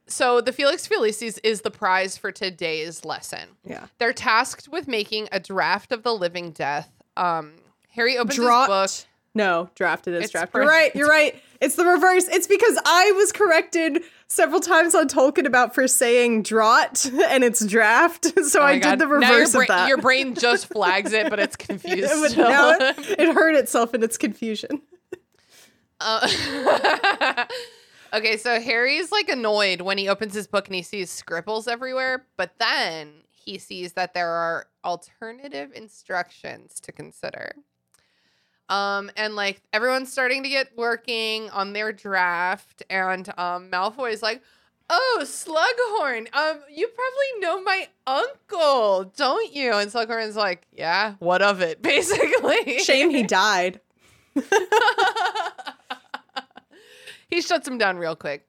so the Felix Felicis is the prize for today's lesson. Yeah. They're tasked with making a draft of the living death. Um, Harry opens Draught. his book. No, drafted is It's draft. pre- You're right. You're right. It's the reverse. It's because I was corrected several times on Tolkien about for saying draught and it's draft. So Oh I God. did the reverse bra- of that. Your brain just flags it, but it's confused. Still. now it, it hurt itself in its confusion. Uh, okay, so Harry's like annoyed when he opens his book and he sees scribbles everywhere, but then he sees that there are alternative instructions to consider. Um, and like everyone's starting to get working on their draft, and um, Malfoy's like, oh, Slughorn. Um, you probably know my uncle, don't you? And Slughorn's like, yeah, what of it, basically. Shame he died. he shuts him down real quick.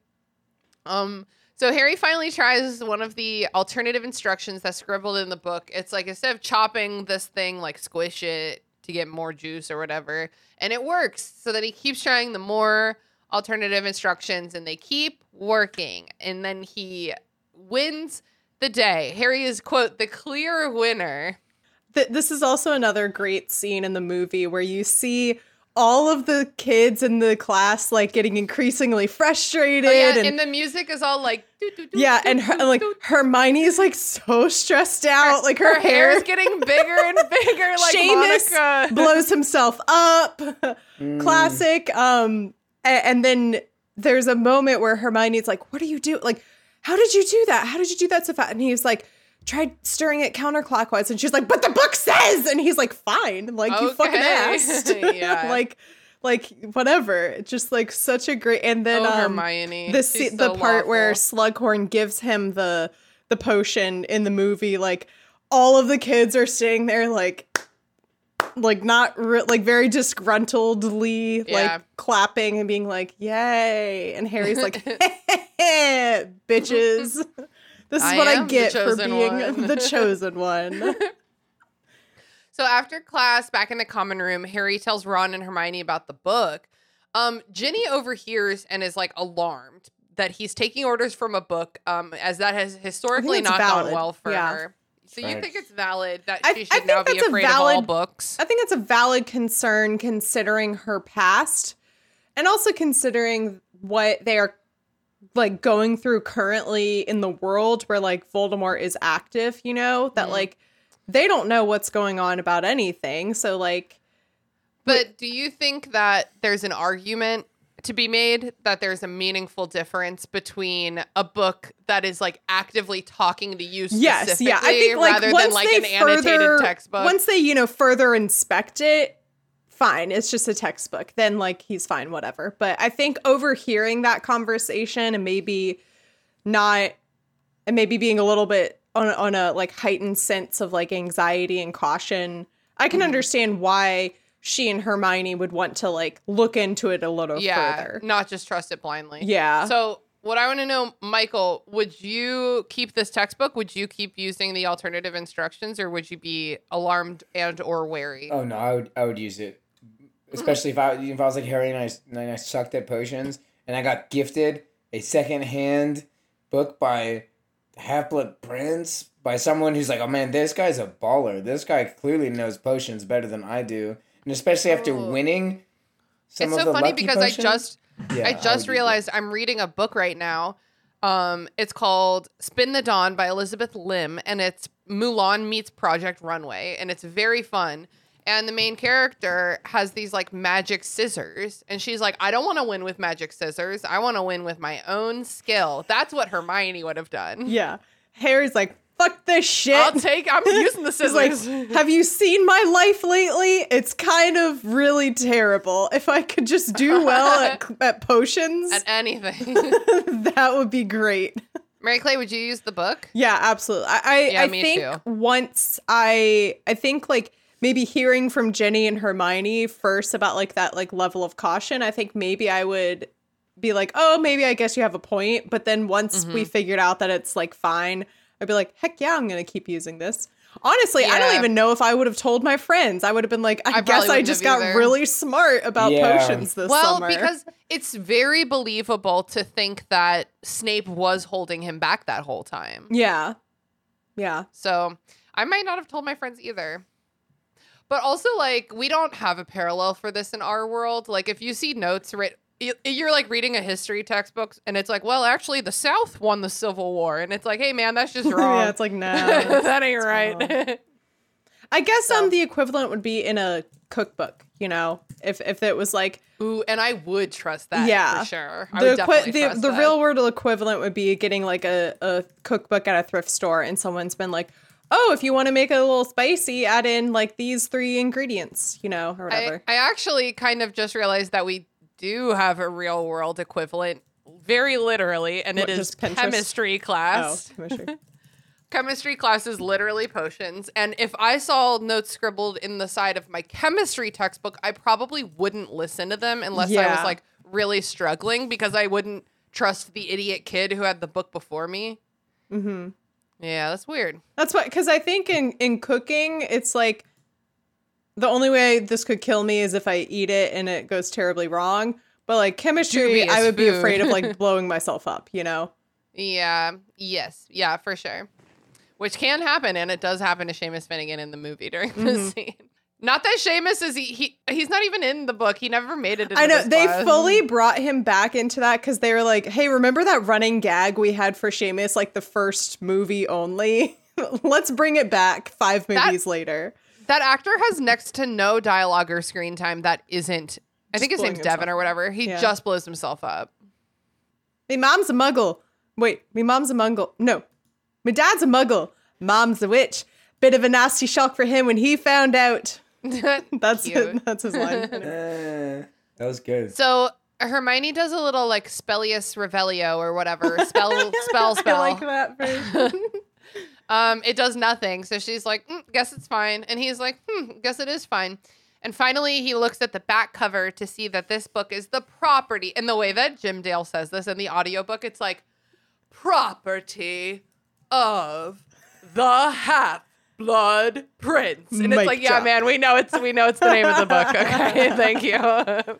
Um, so Harry finally tries one of the alternative instructions that's scribbled in the book. It's like instead of chopping this thing, like squish it to get more juice or whatever, and it works. So then he keeps trying the more alternative instructions, and they keep working. And then he wins the day. Harry is quote the clear winner. Th- this is also another great scene in the movie where you see all of the kids in the class like getting increasingly frustrated Oh, yeah, and, and the music is all like doo, doo, doo, yeah doo, and her, doo, like doo. Hermione is like so stressed out like her, her hair hair is getting bigger and bigger like Seamus Monica. blows himself up classic um a- and, then there's a moment where Hermione's like what do you do like how did you do that how did you do that so fast and he's like tried stirring it counterclockwise and she's like but the book says and he's like fine like you fucking Okay. asked Yeah. like like whatever It's just like such a great and then oh, um Hermione. the se- the so part where. Slughorn gives him the the potion in the movie, like all of the kids are sitting there like like not re- like very disgruntledly Yeah. like clapping and being like yay and Harry's like bitches this is I what I get for being one." the chosen one So after class, back in the common room, Harry tells Ron and Hermione about the book. Um, Ginny overhears and is like alarmed that he's taking orders from a book, um, as that has historically not valid. gone well for Yeah. her. So you think it's valid that I- she should think now be that's a afraid of all books? I think it's a valid concern considering her past and also considering what they are like going through currently in the world where like Voldemort is active, you know, that Mhm. like they don't know what's going on about anything. So like But do you think that there's an argument to be made that there's a meaningful difference between a book that is like actively talking to you yes, yeah, I think like rather than like an annotated further, textbook? once they you know further inspect it, fine, it's just a textbook. Then like he's fine, whatever. But I think overhearing that conversation and maybe not, and maybe being a little bit on on a like heightened sense of like anxiety and caution, I can Mhm. understand why she and Hermione would want to like look into it a little yeah, further. not just trust it blindly. Yeah. So what I want to know, Michael, would you keep this textbook? Would you keep using the alternative instructions, or would you be alarmed and or wary? Oh no, I would I would use it, especially if I if I was like Harry and I and I sucked at potions and I got gifted a second hand book by Half Blood Prince by someone who's like, oh man, this guy's a baller. This guy clearly knows potions better than I do, and especially after Ooh. winning. Some it's of so the funny lucky because potions. I just Yeah, I just use it. realized I'm reading a book right now. Um, it's called Spin the Dawn by Elizabeth Lim, and it's Mulan meets Project Runway, and it's very fun. And the main character has these like magic scissors, and she's like, I don't want to win with magic scissors. I want to win with my own skill. That's what Hermione would have done. yeah. Harry's like, fuck this shit. I'll take. I'm using the He's like, scissors. have you seen my life lately? It's kind of really terrible. If I could just do well at, at potions, At anything. that would be great. Mary Clay, would you use the book? Yeah, absolutely. I I, Yeah, I me think too. once I I think like maybe hearing from Ginny and Hermione first about like that like level of caution, I think maybe I would be like, "Oh, maybe I guess you have a point." But then once we Mm-hmm. figured out that it's like fine, I'd be like, "Heck yeah, I'm going to keep using this." Honestly, I don't even know if I would have told my friends. I would have been like, I, I guess I just got either. really smart about Yeah. potions this well, summer. because it's very believable to think that Snape was holding him back that whole time. yeah. Yeah. So I might not have told my friends either. But also, like, we don't have a parallel for this in our world. Like, if you see notes writ you- you're like reading a history textbook and it's like, well, actually, the South won the Civil War. And it's like, hey, man, that's just wrong. yeah, it's like, no. that ain't right. I guess So- um the equivalent would be in a cookbook, you know, if if it was like Ooh, and I would trust that Yeah. for sure. I the definitely the, the real world equivalent would be getting like a, a cookbook at a thrift store and someone's been like, "Oh, if you want to make it a little spicy, add in like these three ingredients, you know, or whatever." I actually kind of just realized that we do have a real world equivalent very literally, and What, it is Pinterest? chemistry Oh, chemistry. chemistry class is literally potions. And if I saw notes scribbled in the side of my chemistry textbook, I probably wouldn't listen to them unless I was like really struggling because I wouldn't trust the idiot kid who had the book before me. hmm Yeah, that's weird. That's what, because I think in in cooking, it's like the only way this could kill me is if I eat it and it goes terribly wrong. But like chemistry, I would be afraid of like blowing myself up. You know? Yeah, yes, yeah, for sure. Which can happen, and it does happen to Seamus Finnigan in the movie during the Mhm. scene. Not that Seamus is he, he he's not even in the book. He never made it. Into I know they class. fully brought him back into that because they were like, "Hey, remember that running gag we had for Seamus, like the first movie only? Let's bring it back five That- movies later." That actor has next to no dialogue or screen time that isn't. I think his name's Devon or whatever. He Yeah. just blows himself up. My mom's a muggle. Wait, my mom's a muggle. No, my dad's a muggle. Mom's a witch. Bit of a nasty shock for him when he found out. That's Cute. that's his line. Uh, that was good. So Hermione does a little like Specialis Revelio or whatever spell spell spell. I like that version. Um, it does nothing. So she's like, "Mm, guess it's fine. And he's like, hmm, guess it is fine. And finally, he looks at the back cover to see that this book is the property. And the way that Jim Dale says this in the audiobook, it's like, property of the half blood prince. And it's like, yeah, man, we know it's we know it's the name of the book. Okay, thank you.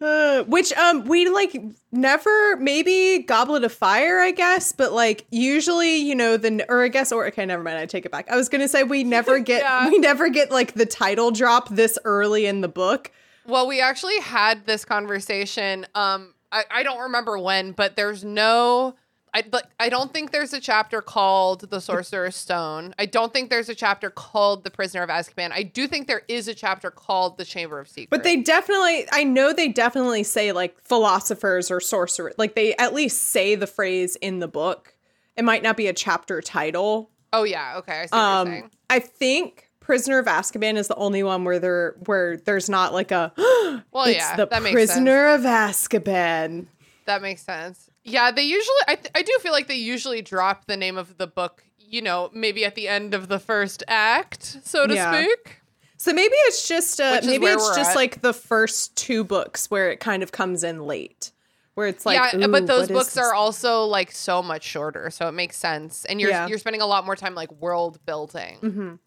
Uh, which um we like never maybe Goblet of Fire I guess but like usually you know the or I guess or okay never mind I take it back I was gonna say we never get Yeah. we never get like the title drop this early in the book Well, we actually had this conversation. Um, I, I don't remember when, but there's no. I but I don't think there's a chapter called The Sorcerer's Stone. I don't think there's a chapter called The Prisoner of Azkaban. I do think there is a chapter called The Chamber of Secrets. but they definitely I know they definitely say like philosophers or sorcerers like they at least say the phrase in the book it might not be a chapter title Oh yeah, okay. I see what you're um saying. I think Prisoner of Azkaban is the only one where there where there's not like a Well, it's yeah, the that makes sense. prisoner of Azkaban. That makes sense. Yeah, they usually. I th- I do feel like they usually drop the name of the book. You know, maybe at the end of the first act, so to Yeah. speak. So maybe it's just uh, maybe it's just at. like the first two books where it kind of comes in late, where it's like yeah, but those books are also like so much shorter, so it makes sense. And you're Yeah. you're spending a lot more time like world building. Mhm,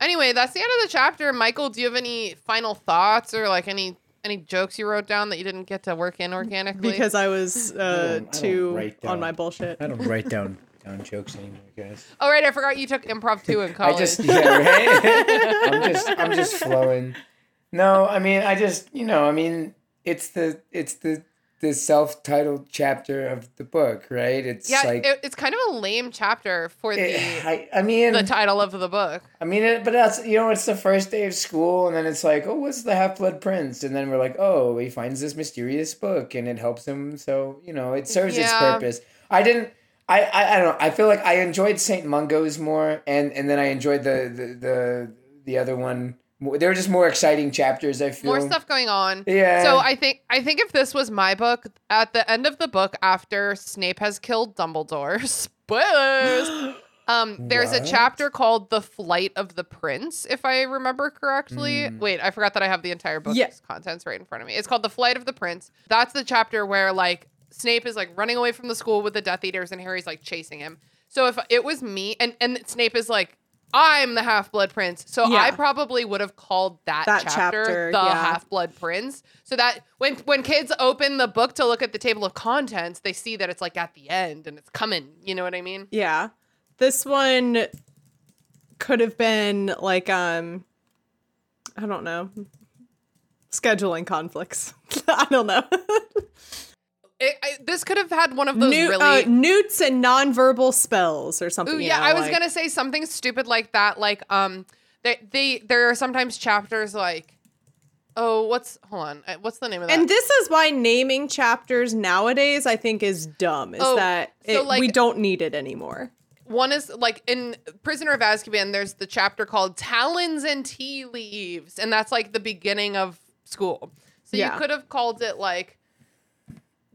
Anyway, that's the end of the chapter. Michael, do you have any final thoughts or like any any jokes you wrote down that you didn't get to work in organically? because I was uh, don't- I don't too write on my bullshit. I don't write down down jokes anymore, guys. oh right, I forgot you took improv too in college. I college. just yeah, right. I'm just I'm just flowing. No, I mean I just you know I mean it's the it's the the self-titled chapter of the book, right? It's yeah, like it, it's kind of a lame chapter for it- the I I mean the title of the book. I mean, it, but that's you know, it's the first day of school, and then it's like, oh, what's the Half Blood Prince? And then we're like, oh, he finds this mysterious book, and it helps him. So you know, it serves its purpose. I didn't. I, I I don't know. I feel like I enjoyed Saint Mungo's more, and and then I enjoyed the the the, the other one. They were just more exciting chapters. I feel More stuff going on. Yeah. So I think I think if this was my book, at the end of the book, after Snape has killed Dumbledore, spoilers. Um, there's a chapter called "The Flight of the Prince," if I remember correctly. Hmm. Wait, I forgot that I have the entire book's Yeah. contents right in front of me. It's called "The Flight of the Prince." That's the chapter where like Snape is like running away from the school with the Death Eaters, and Harry's like chasing him. So if it was me, and and Snape is like. I'm the Half Blood Prince. So Yeah. I probably would have called that, That chapter, chapter, the yeah. Half Blood Prince. So that when when kids open the book to look at the table of contents, they see that it's like at the end and it's coming. You know what I mean? Yeah. This one could have been like um I don't know. Scheduling conflicts. I don't know. It, I, this could have had one of those New, really. uh, newts and nonverbal spells or something. Ooh, yeah, know, I was like- gonna say something stupid like that. Like, um, they they there are sometimes chapters like, oh, what's hold on, uh, what's the name of that? And this is why naming chapters nowadays I think is dumb. Is Oh, that so, like- we don't need it anymore. One is like in Prisoner of Azkaban, there's the chapter called Talons and Tea Leaves, and that's like the beginning of school. So Yeah. you could have called it like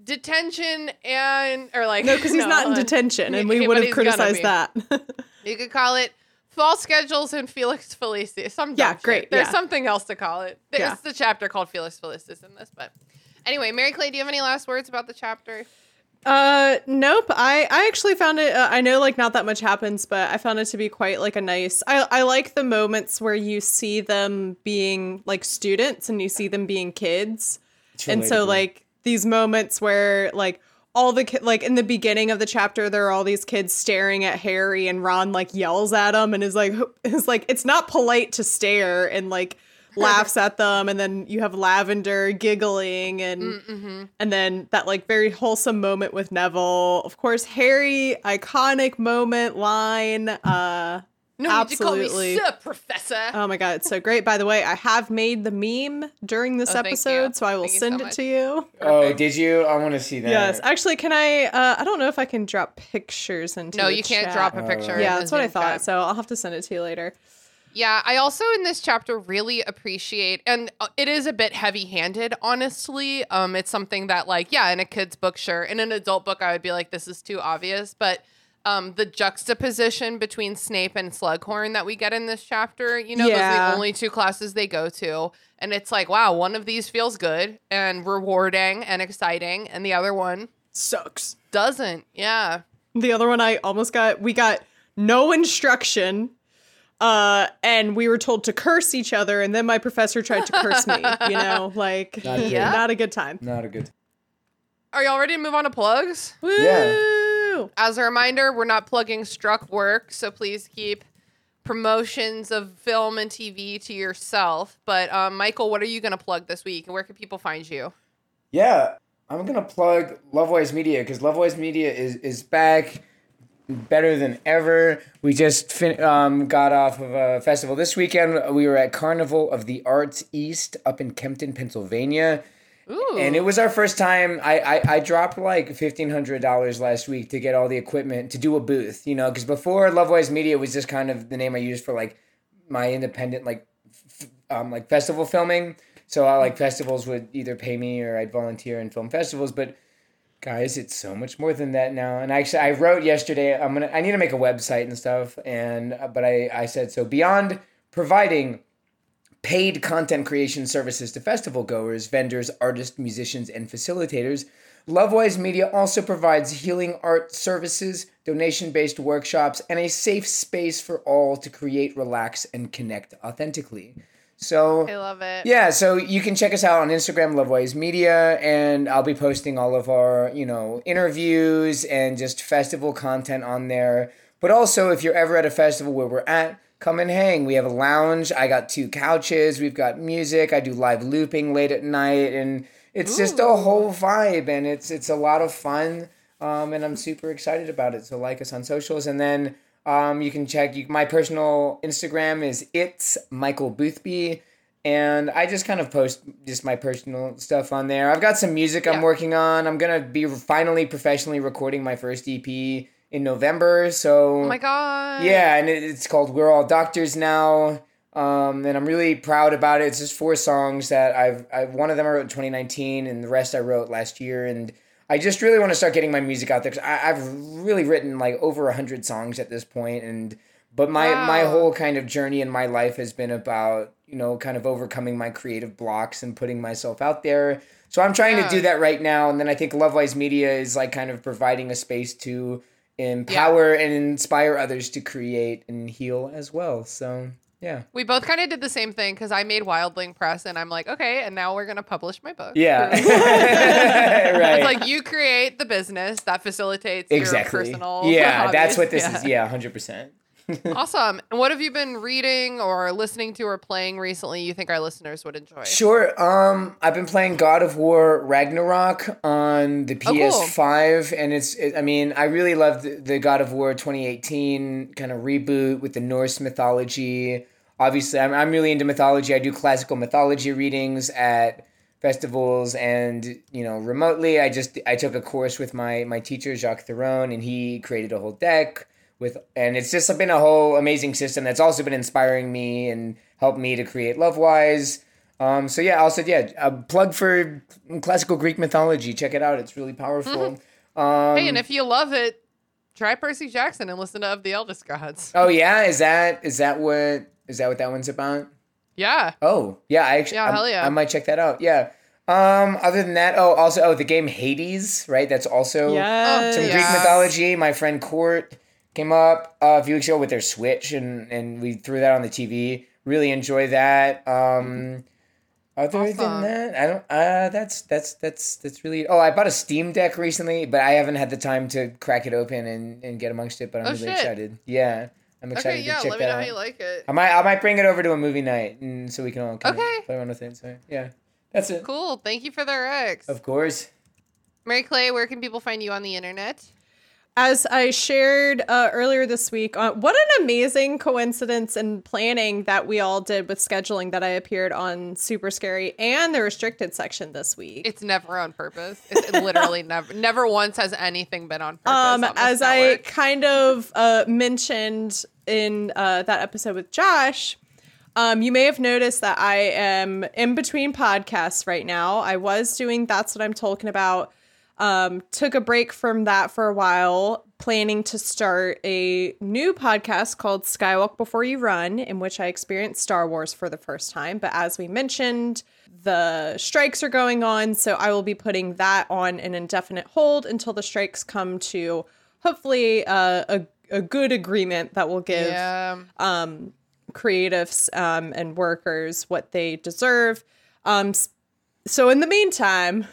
detention and or like No, because he's not in detention, and we would have he's criticized that. You could call it false schedules and Felix Felicis. Some Yeah, dumb shit. great, There's yeah. something else to call it. There's Yeah. the chapter called Felix Felicis in this, but anyway, Mary Clay, do you have any last words about the chapter? Uh, nope. I I actually found it. Uh, I know like not that much happens, but I found it to be quite like a nice. I I like the moments where you see them being like students and you see them being kids, and so like these moments where like all the ki- like in the beginning of the chapter there are all these kids staring at Harry and Ron like yells at him and is like is like it's not polite to stare and like laughs at them and then you have Lavender giggling and Mm-hmm. and then that like very wholesome moment with Neville. Of course, Harry, iconic moment, line. Uh No, Absolutely. you call me Sir Professor. oh my god, it's so great. By the way, I have made the meme during this Oh, episode, so I will Thank you so send it to you. Oh, did you? I want to see that. Yes. Actually, can I uh I don't know if I can drop pictures into no, the you can't drop a picture. in Yeah, that's what I thought. chat. So I'll have to send it to you later. Yeah, I also in this chapter really appreciate, and uh, it is a bit heavy-handed, honestly. Um, it's something that, like, yeah, in a kid's book, sure. In an adult book, I would be like, this is too obvious. But um, the juxtaposition between Snape and Slughorn that we get in this chapter, you know, those are the only two classes they go to, and it's like, wow, one of these feels good and rewarding and exciting, and the other one Sucks. doesn't. Yeah. The other one I almost got we got no instruction. Uh, and we were told to curse each other, and then my professor tried to curse me. You know, like Not good. Yeah. not a good time. Not a good. Are y'all ready to move on to plugs? Woo! As a reminder, we're not plugging struck work, so please keep promotions of film and TV to yourself. But um, Michael, what are you going to plug this week, and where can people find you? Yeah, I'm gonna plug Lovewise Media because Lovewise Media is is back, better than ever. We just fin- um, got off of a festival this weekend. We were at Carnival of the Arts East up in Kempton, Pennsylvania. Ooh, And it was our first time. I, I, I dropped like fifteen hundred dollars last week to get all the equipment to do a booth. You know, because before Lovewise Media was just kind of the name I used for like my independent like f- um like festival filming. So I like festivals would either pay me or I'd volunteer in film festivals. But guys, it's so much more than that now. And actually, I wrote yesterday. I'm gonna I need to make a website and stuff. And uh, but I I said so beyond providing paid content creation services to festival goers, vendors, artists, musicians, and facilitators. Lovewise Media also provides healing art services, donation based workshops, and a safe space for all to create, relax, and connect authentically. So, I love it. yeah, so you can check us out on Instagram, Lovewise Media, and I'll be posting all of our, you know, interviews and just festival content on there. But also, if you're ever at a festival where we're at, come and hang. We have a lounge. I got two couches. We've got music. I do live looping late at night, and it's just a whole vibe, and it's it's a lot of fun. Um, and I'm super excited about it. So like us on socials, and then um, you can check you, my personal Instagram is it's Michael Boothby, and I just kind of post just my personal stuff on there. I've got some music Yeah. I'm working on. I'm gonna be finally professionally recording my first EP in November. So Oh my god. yeah, and it, it's called "We're All Doctors Now," um, and I'm really proud about it. It's just four songs that I've, I one of them I wrote in 2019, and the rest I wrote last year, and I just really want to start getting my music out there because I've really written like over a hundred songs at this point, and but my my whole kind of journey in my life has been about you know kind of overcoming my creative blocks and putting myself out there. So I'm trying Yeah. to do that right now, and then I think Lovewise Media is like kind of providing a space to empower and inspire others to create and heal as well. So yeah, We both kind of did the same thing because I made Wildling Press, and I'm like, okay, and now we're gonna publish my book. yeah, It's right. like you create the business that facilitates exactly. your personal. yeah, that's what this Yeah. is. Yeah, hundred percent. awesome. And what have you been reading or listening to or playing recently? You think our listeners would enjoy? Sure. Um, I've been playing God of War Ragnarok on the Oh, cool. PS5, and it's. It, I mean, I really loved the, the God of War 2018 kind of reboot with the Norse mythology. Obviously, I'm I'm really into mythology. I do classical mythology readings at festivals and you know remotely. I just I took a course with my my teacher Jacques Theron, and he created a whole deck with and it's just been a whole amazing system that's also been inspiring me and helped me to create Lovewise. Um, so yeah, also yeah, a plug for classical Greek mythology. Check it out; it's really powerful. Um, hey, and if you love it, try Percy Jackson and listen to Of the Eldest Gods. oh yeah, is that is that what is that what that one's about? Yeah. Oh yeah, I actually Yeah, hell yeah. I might check that out. Yeah. Um, other than that, oh also oh the game Hades, right? That's also Yes. some Yeah. Greek mythology. My friend Court came up uh, a few weeks ago with their Switch, and and we threw that on the TV. Really enjoy that. Um, other Awesome. than that, I don't. Uh, that's that's that's that's really. Oh, I bought a Steam Deck recently, but I haven't had the time to crack it open and, and get amongst it. But I'm Oh, really shit. excited. Yeah, I'm excited Okay, yeah, to check let me that know out. how you like it. I might I might bring it over to a movie night, and so we can all kind Okay. of play around with it. So yeah, that's it. Cool. Thank you for the Rex. Of course. Mary Clay, where can people find you on the internet? As I shared uh, earlier this week, uh, what an amazing coincidence and planning that we all did with scheduling that I appeared on Super Scary and the restricted section this week. It's never on purpose. It's literally never, never once has anything been on purpose. um, on as I kind of uh, mentioned in uh, that episode with Josh, um, you may have noticed that I am in between podcasts right now. I was doing That's What I'm Talking About. Um, took a break from that for a while, planning to start a new podcast called Skywalk Before You Run, in which I experienced Star Wars for the first time. But as we mentioned, the strikes are going on, so I will be putting that on an indefinite hold until the strikes come to hopefully uh, a a good agreement that will give yeah. um, creatives um, and workers what they deserve. Um, so in the meantime,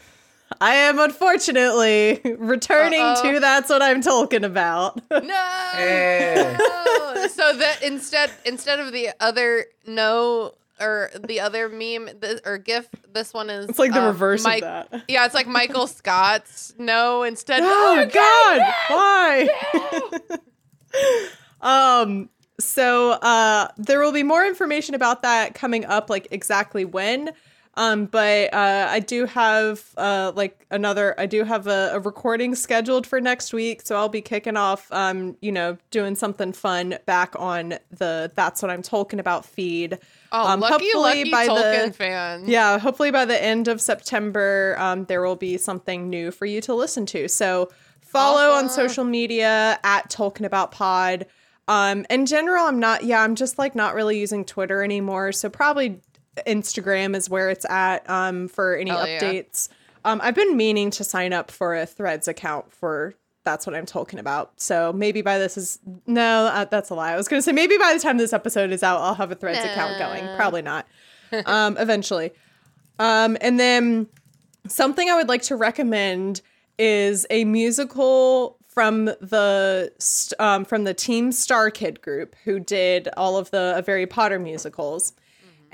I am unfortunately returning Uh-oh. to that's what I'm talking about. No. Eh. no. So that instead instead of the other no or the other meme th- or gif, this one is it's like the um, reverse Mike- of that. Yeah, it's like Michael Scott's no instead. Oh God! Why? um. So uh, there will be more information about that coming up, like exactly when. Um, but uh, I do have uh, like another. I do have a, a recording scheduled for next week, so I'll be kicking off. Um, you know, doing something fun back on the "That's What I'm Talking About" feed. Oh, Um, lucky, hopefully lucky by the- Tolkien fans. Yeah, hopefully by the end of September, um, there will be something new for you to listen to. So follow on social media at Tolkien About Pod. Um, in general, I'm not. Yeah, I'm just like not really using Twitter anymore. So probably Instagram is where it's at um, for any Hell yeah. updates. Um, I've been meaning to sign up for a Threads account for. That's what I'm talking about. So maybe by this is no, uh, that's a lie. I was gonna say maybe by the time this episode is out, I'll have a Threads account going. Probably not. Um, eventually. Um, and then something I would like to recommend is a musical from the um, from the Team StarKid group who did all of the uh, Harry Potter musicals.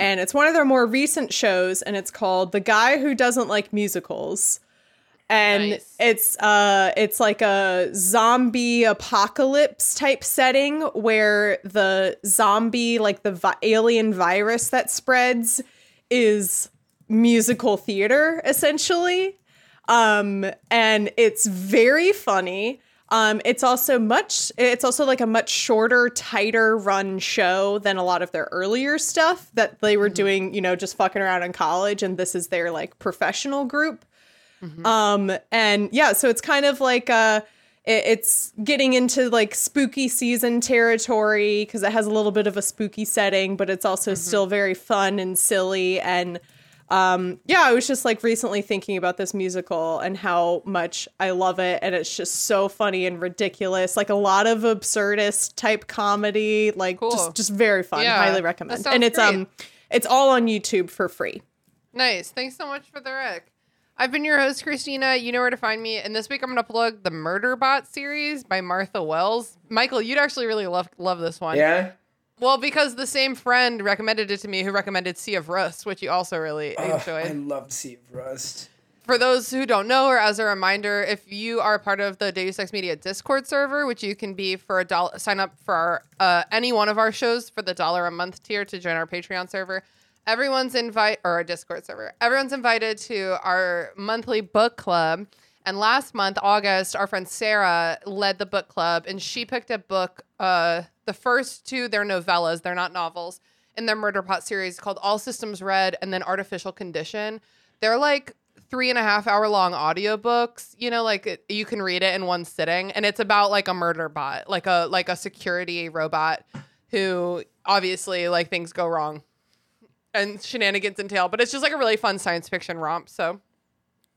And it's one of their more recent shows, and it's called "The Guy Who Doesn't Like Musicals." And Nice. it's uh, it's like a zombie apocalypse type setting where the zombie, like the vi- alien virus that spreads, is musical theater essentially um and it's very funny um it's also much it's also like a much shorter tighter run show than a lot of their earlier stuff that they were doing you know just fucking around in college and this is their like professional group. Um and yeah so it's kind of like uh it- it's getting into like spooky season territory because it has a little bit of a spooky setting but it's also still very fun and silly and um yeah i was just like recently thinking about this musical and how much i love it and it's just so funny and ridiculous like a lot of absurdist type comedy like Cool. just just very fun Yeah, highly recommend sounds and it's great. um it's all on youtube for free Nice. Thanks so much for the rec. I've been your host, Christina. You know where to find me. And this week I'm going to plug the Murderbot series by Martha Wells. Michael, you'd actually really love love this one. Yeah. Well, because the same friend recommended it to me who recommended Sea of Rust, which you also really enjoyed. I love Sea of Rust. For those who don't know, or as a reminder, if you are part of the Deus Ex Media Discord server, which you can be for a dollar, sign up for our, uh, any one of our shows for the dollar a month tier to join our Patreon server. Everyone's invite or our Discord server. Everyone's invited to our monthly book club. And last month, August, our friend Sarah led the book club, and she picked a book. Uh, the first two, they're novellas; they're not novels. in their Murderbot series called All Systems Red and then Artificial Condition. They're like three and a half hour long audiobooks. You know, like it, you can read it in one sitting, and it's about like a murder bot, like a like a security robot who obviously like things go wrong and shenanigans entail. But it's just like a really fun science fiction romp. So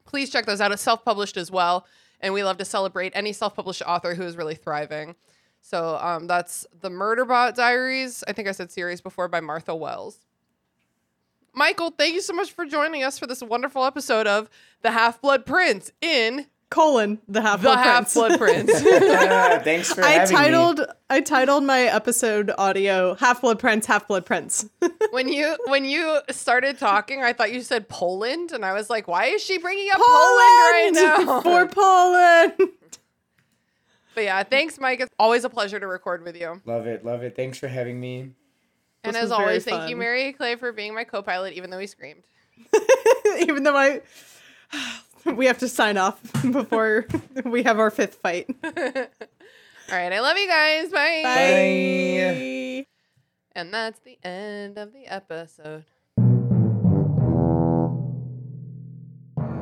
please check those out. It's self published as well, and we love to celebrate any self published author who is really thriving. So um, that's the Murderbot Diaries. I think I said series before by Martha Wells. Michael, thank you so much for joining us for this wonderful episode of The Half Blood Prince in colon the half The blood half blood Prince. Ah, thanks for I having titled me. I titled my episode audio Half Blood Prince, Half Blood Prince. when you when you started talking, I thought you said Poland, and I was like, why is she bringing up Poland, right now? For Poland. but yeah, thanks, Mike. It's always a pleasure to record with you. Love it, love it. Thanks for having me. And This as was very always, thank you. Mary Clay, for being my co-pilot, even though we screamed. Even though I we have to sign off before we have our fifth fight. All right, I love you guys. Bye. Bye. And that's the end of the episode.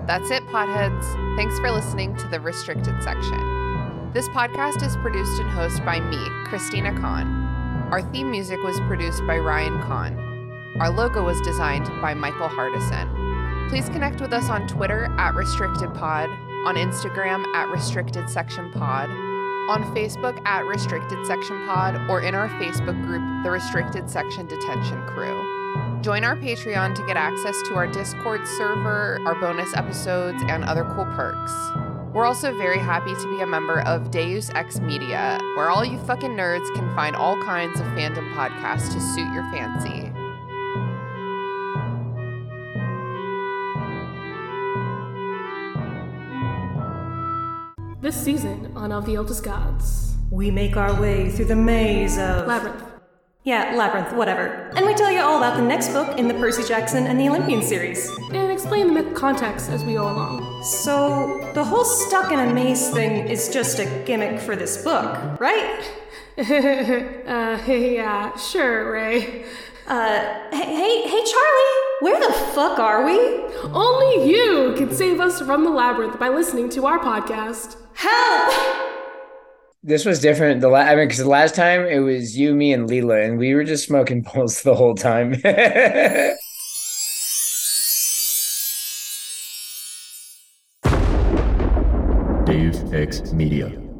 That's it, potheads. Thanks for listening to the restricted section. This podcast is produced and hosted by me, Christina Kann. Our theme music was produced by Ryan Kann. Our logo was designed by Michael Hardison. Please connect with us on Twitter at RestrictedPod, on Instagram at Restricted Section Pod, on Facebook at Restricted Section Pod, or in our Facebook group, the Restricted Section Detention Crew. Join our Patreon to get access to our Discord server, our bonus episodes, and other cool perks. We're also very happy to be a member of Deus Ex Media, where all you fucking nerds can find all kinds of fandom podcasts to suit your fancy. This season on Of the Eldest Gods. We make our way through the maze of. Labyrinth. yeah, Labyrinth, whatever. And we tell you all about the next book in the Percy Jackson and the Olympian series. And explain the myth context as we go along. So, the whole stuck in a maze thing is just a gimmick for this book, right? uh, yeah, sure, Ray. Uh, hey, hey, hey, Charlie, where the fuck are we? Only you can save us from the labyrinth by listening to our podcast. Help! This was different. The la- I mean, because the last time it was you, me, and Leela, and we were just smoking bowls the whole time. Deus Ex Media.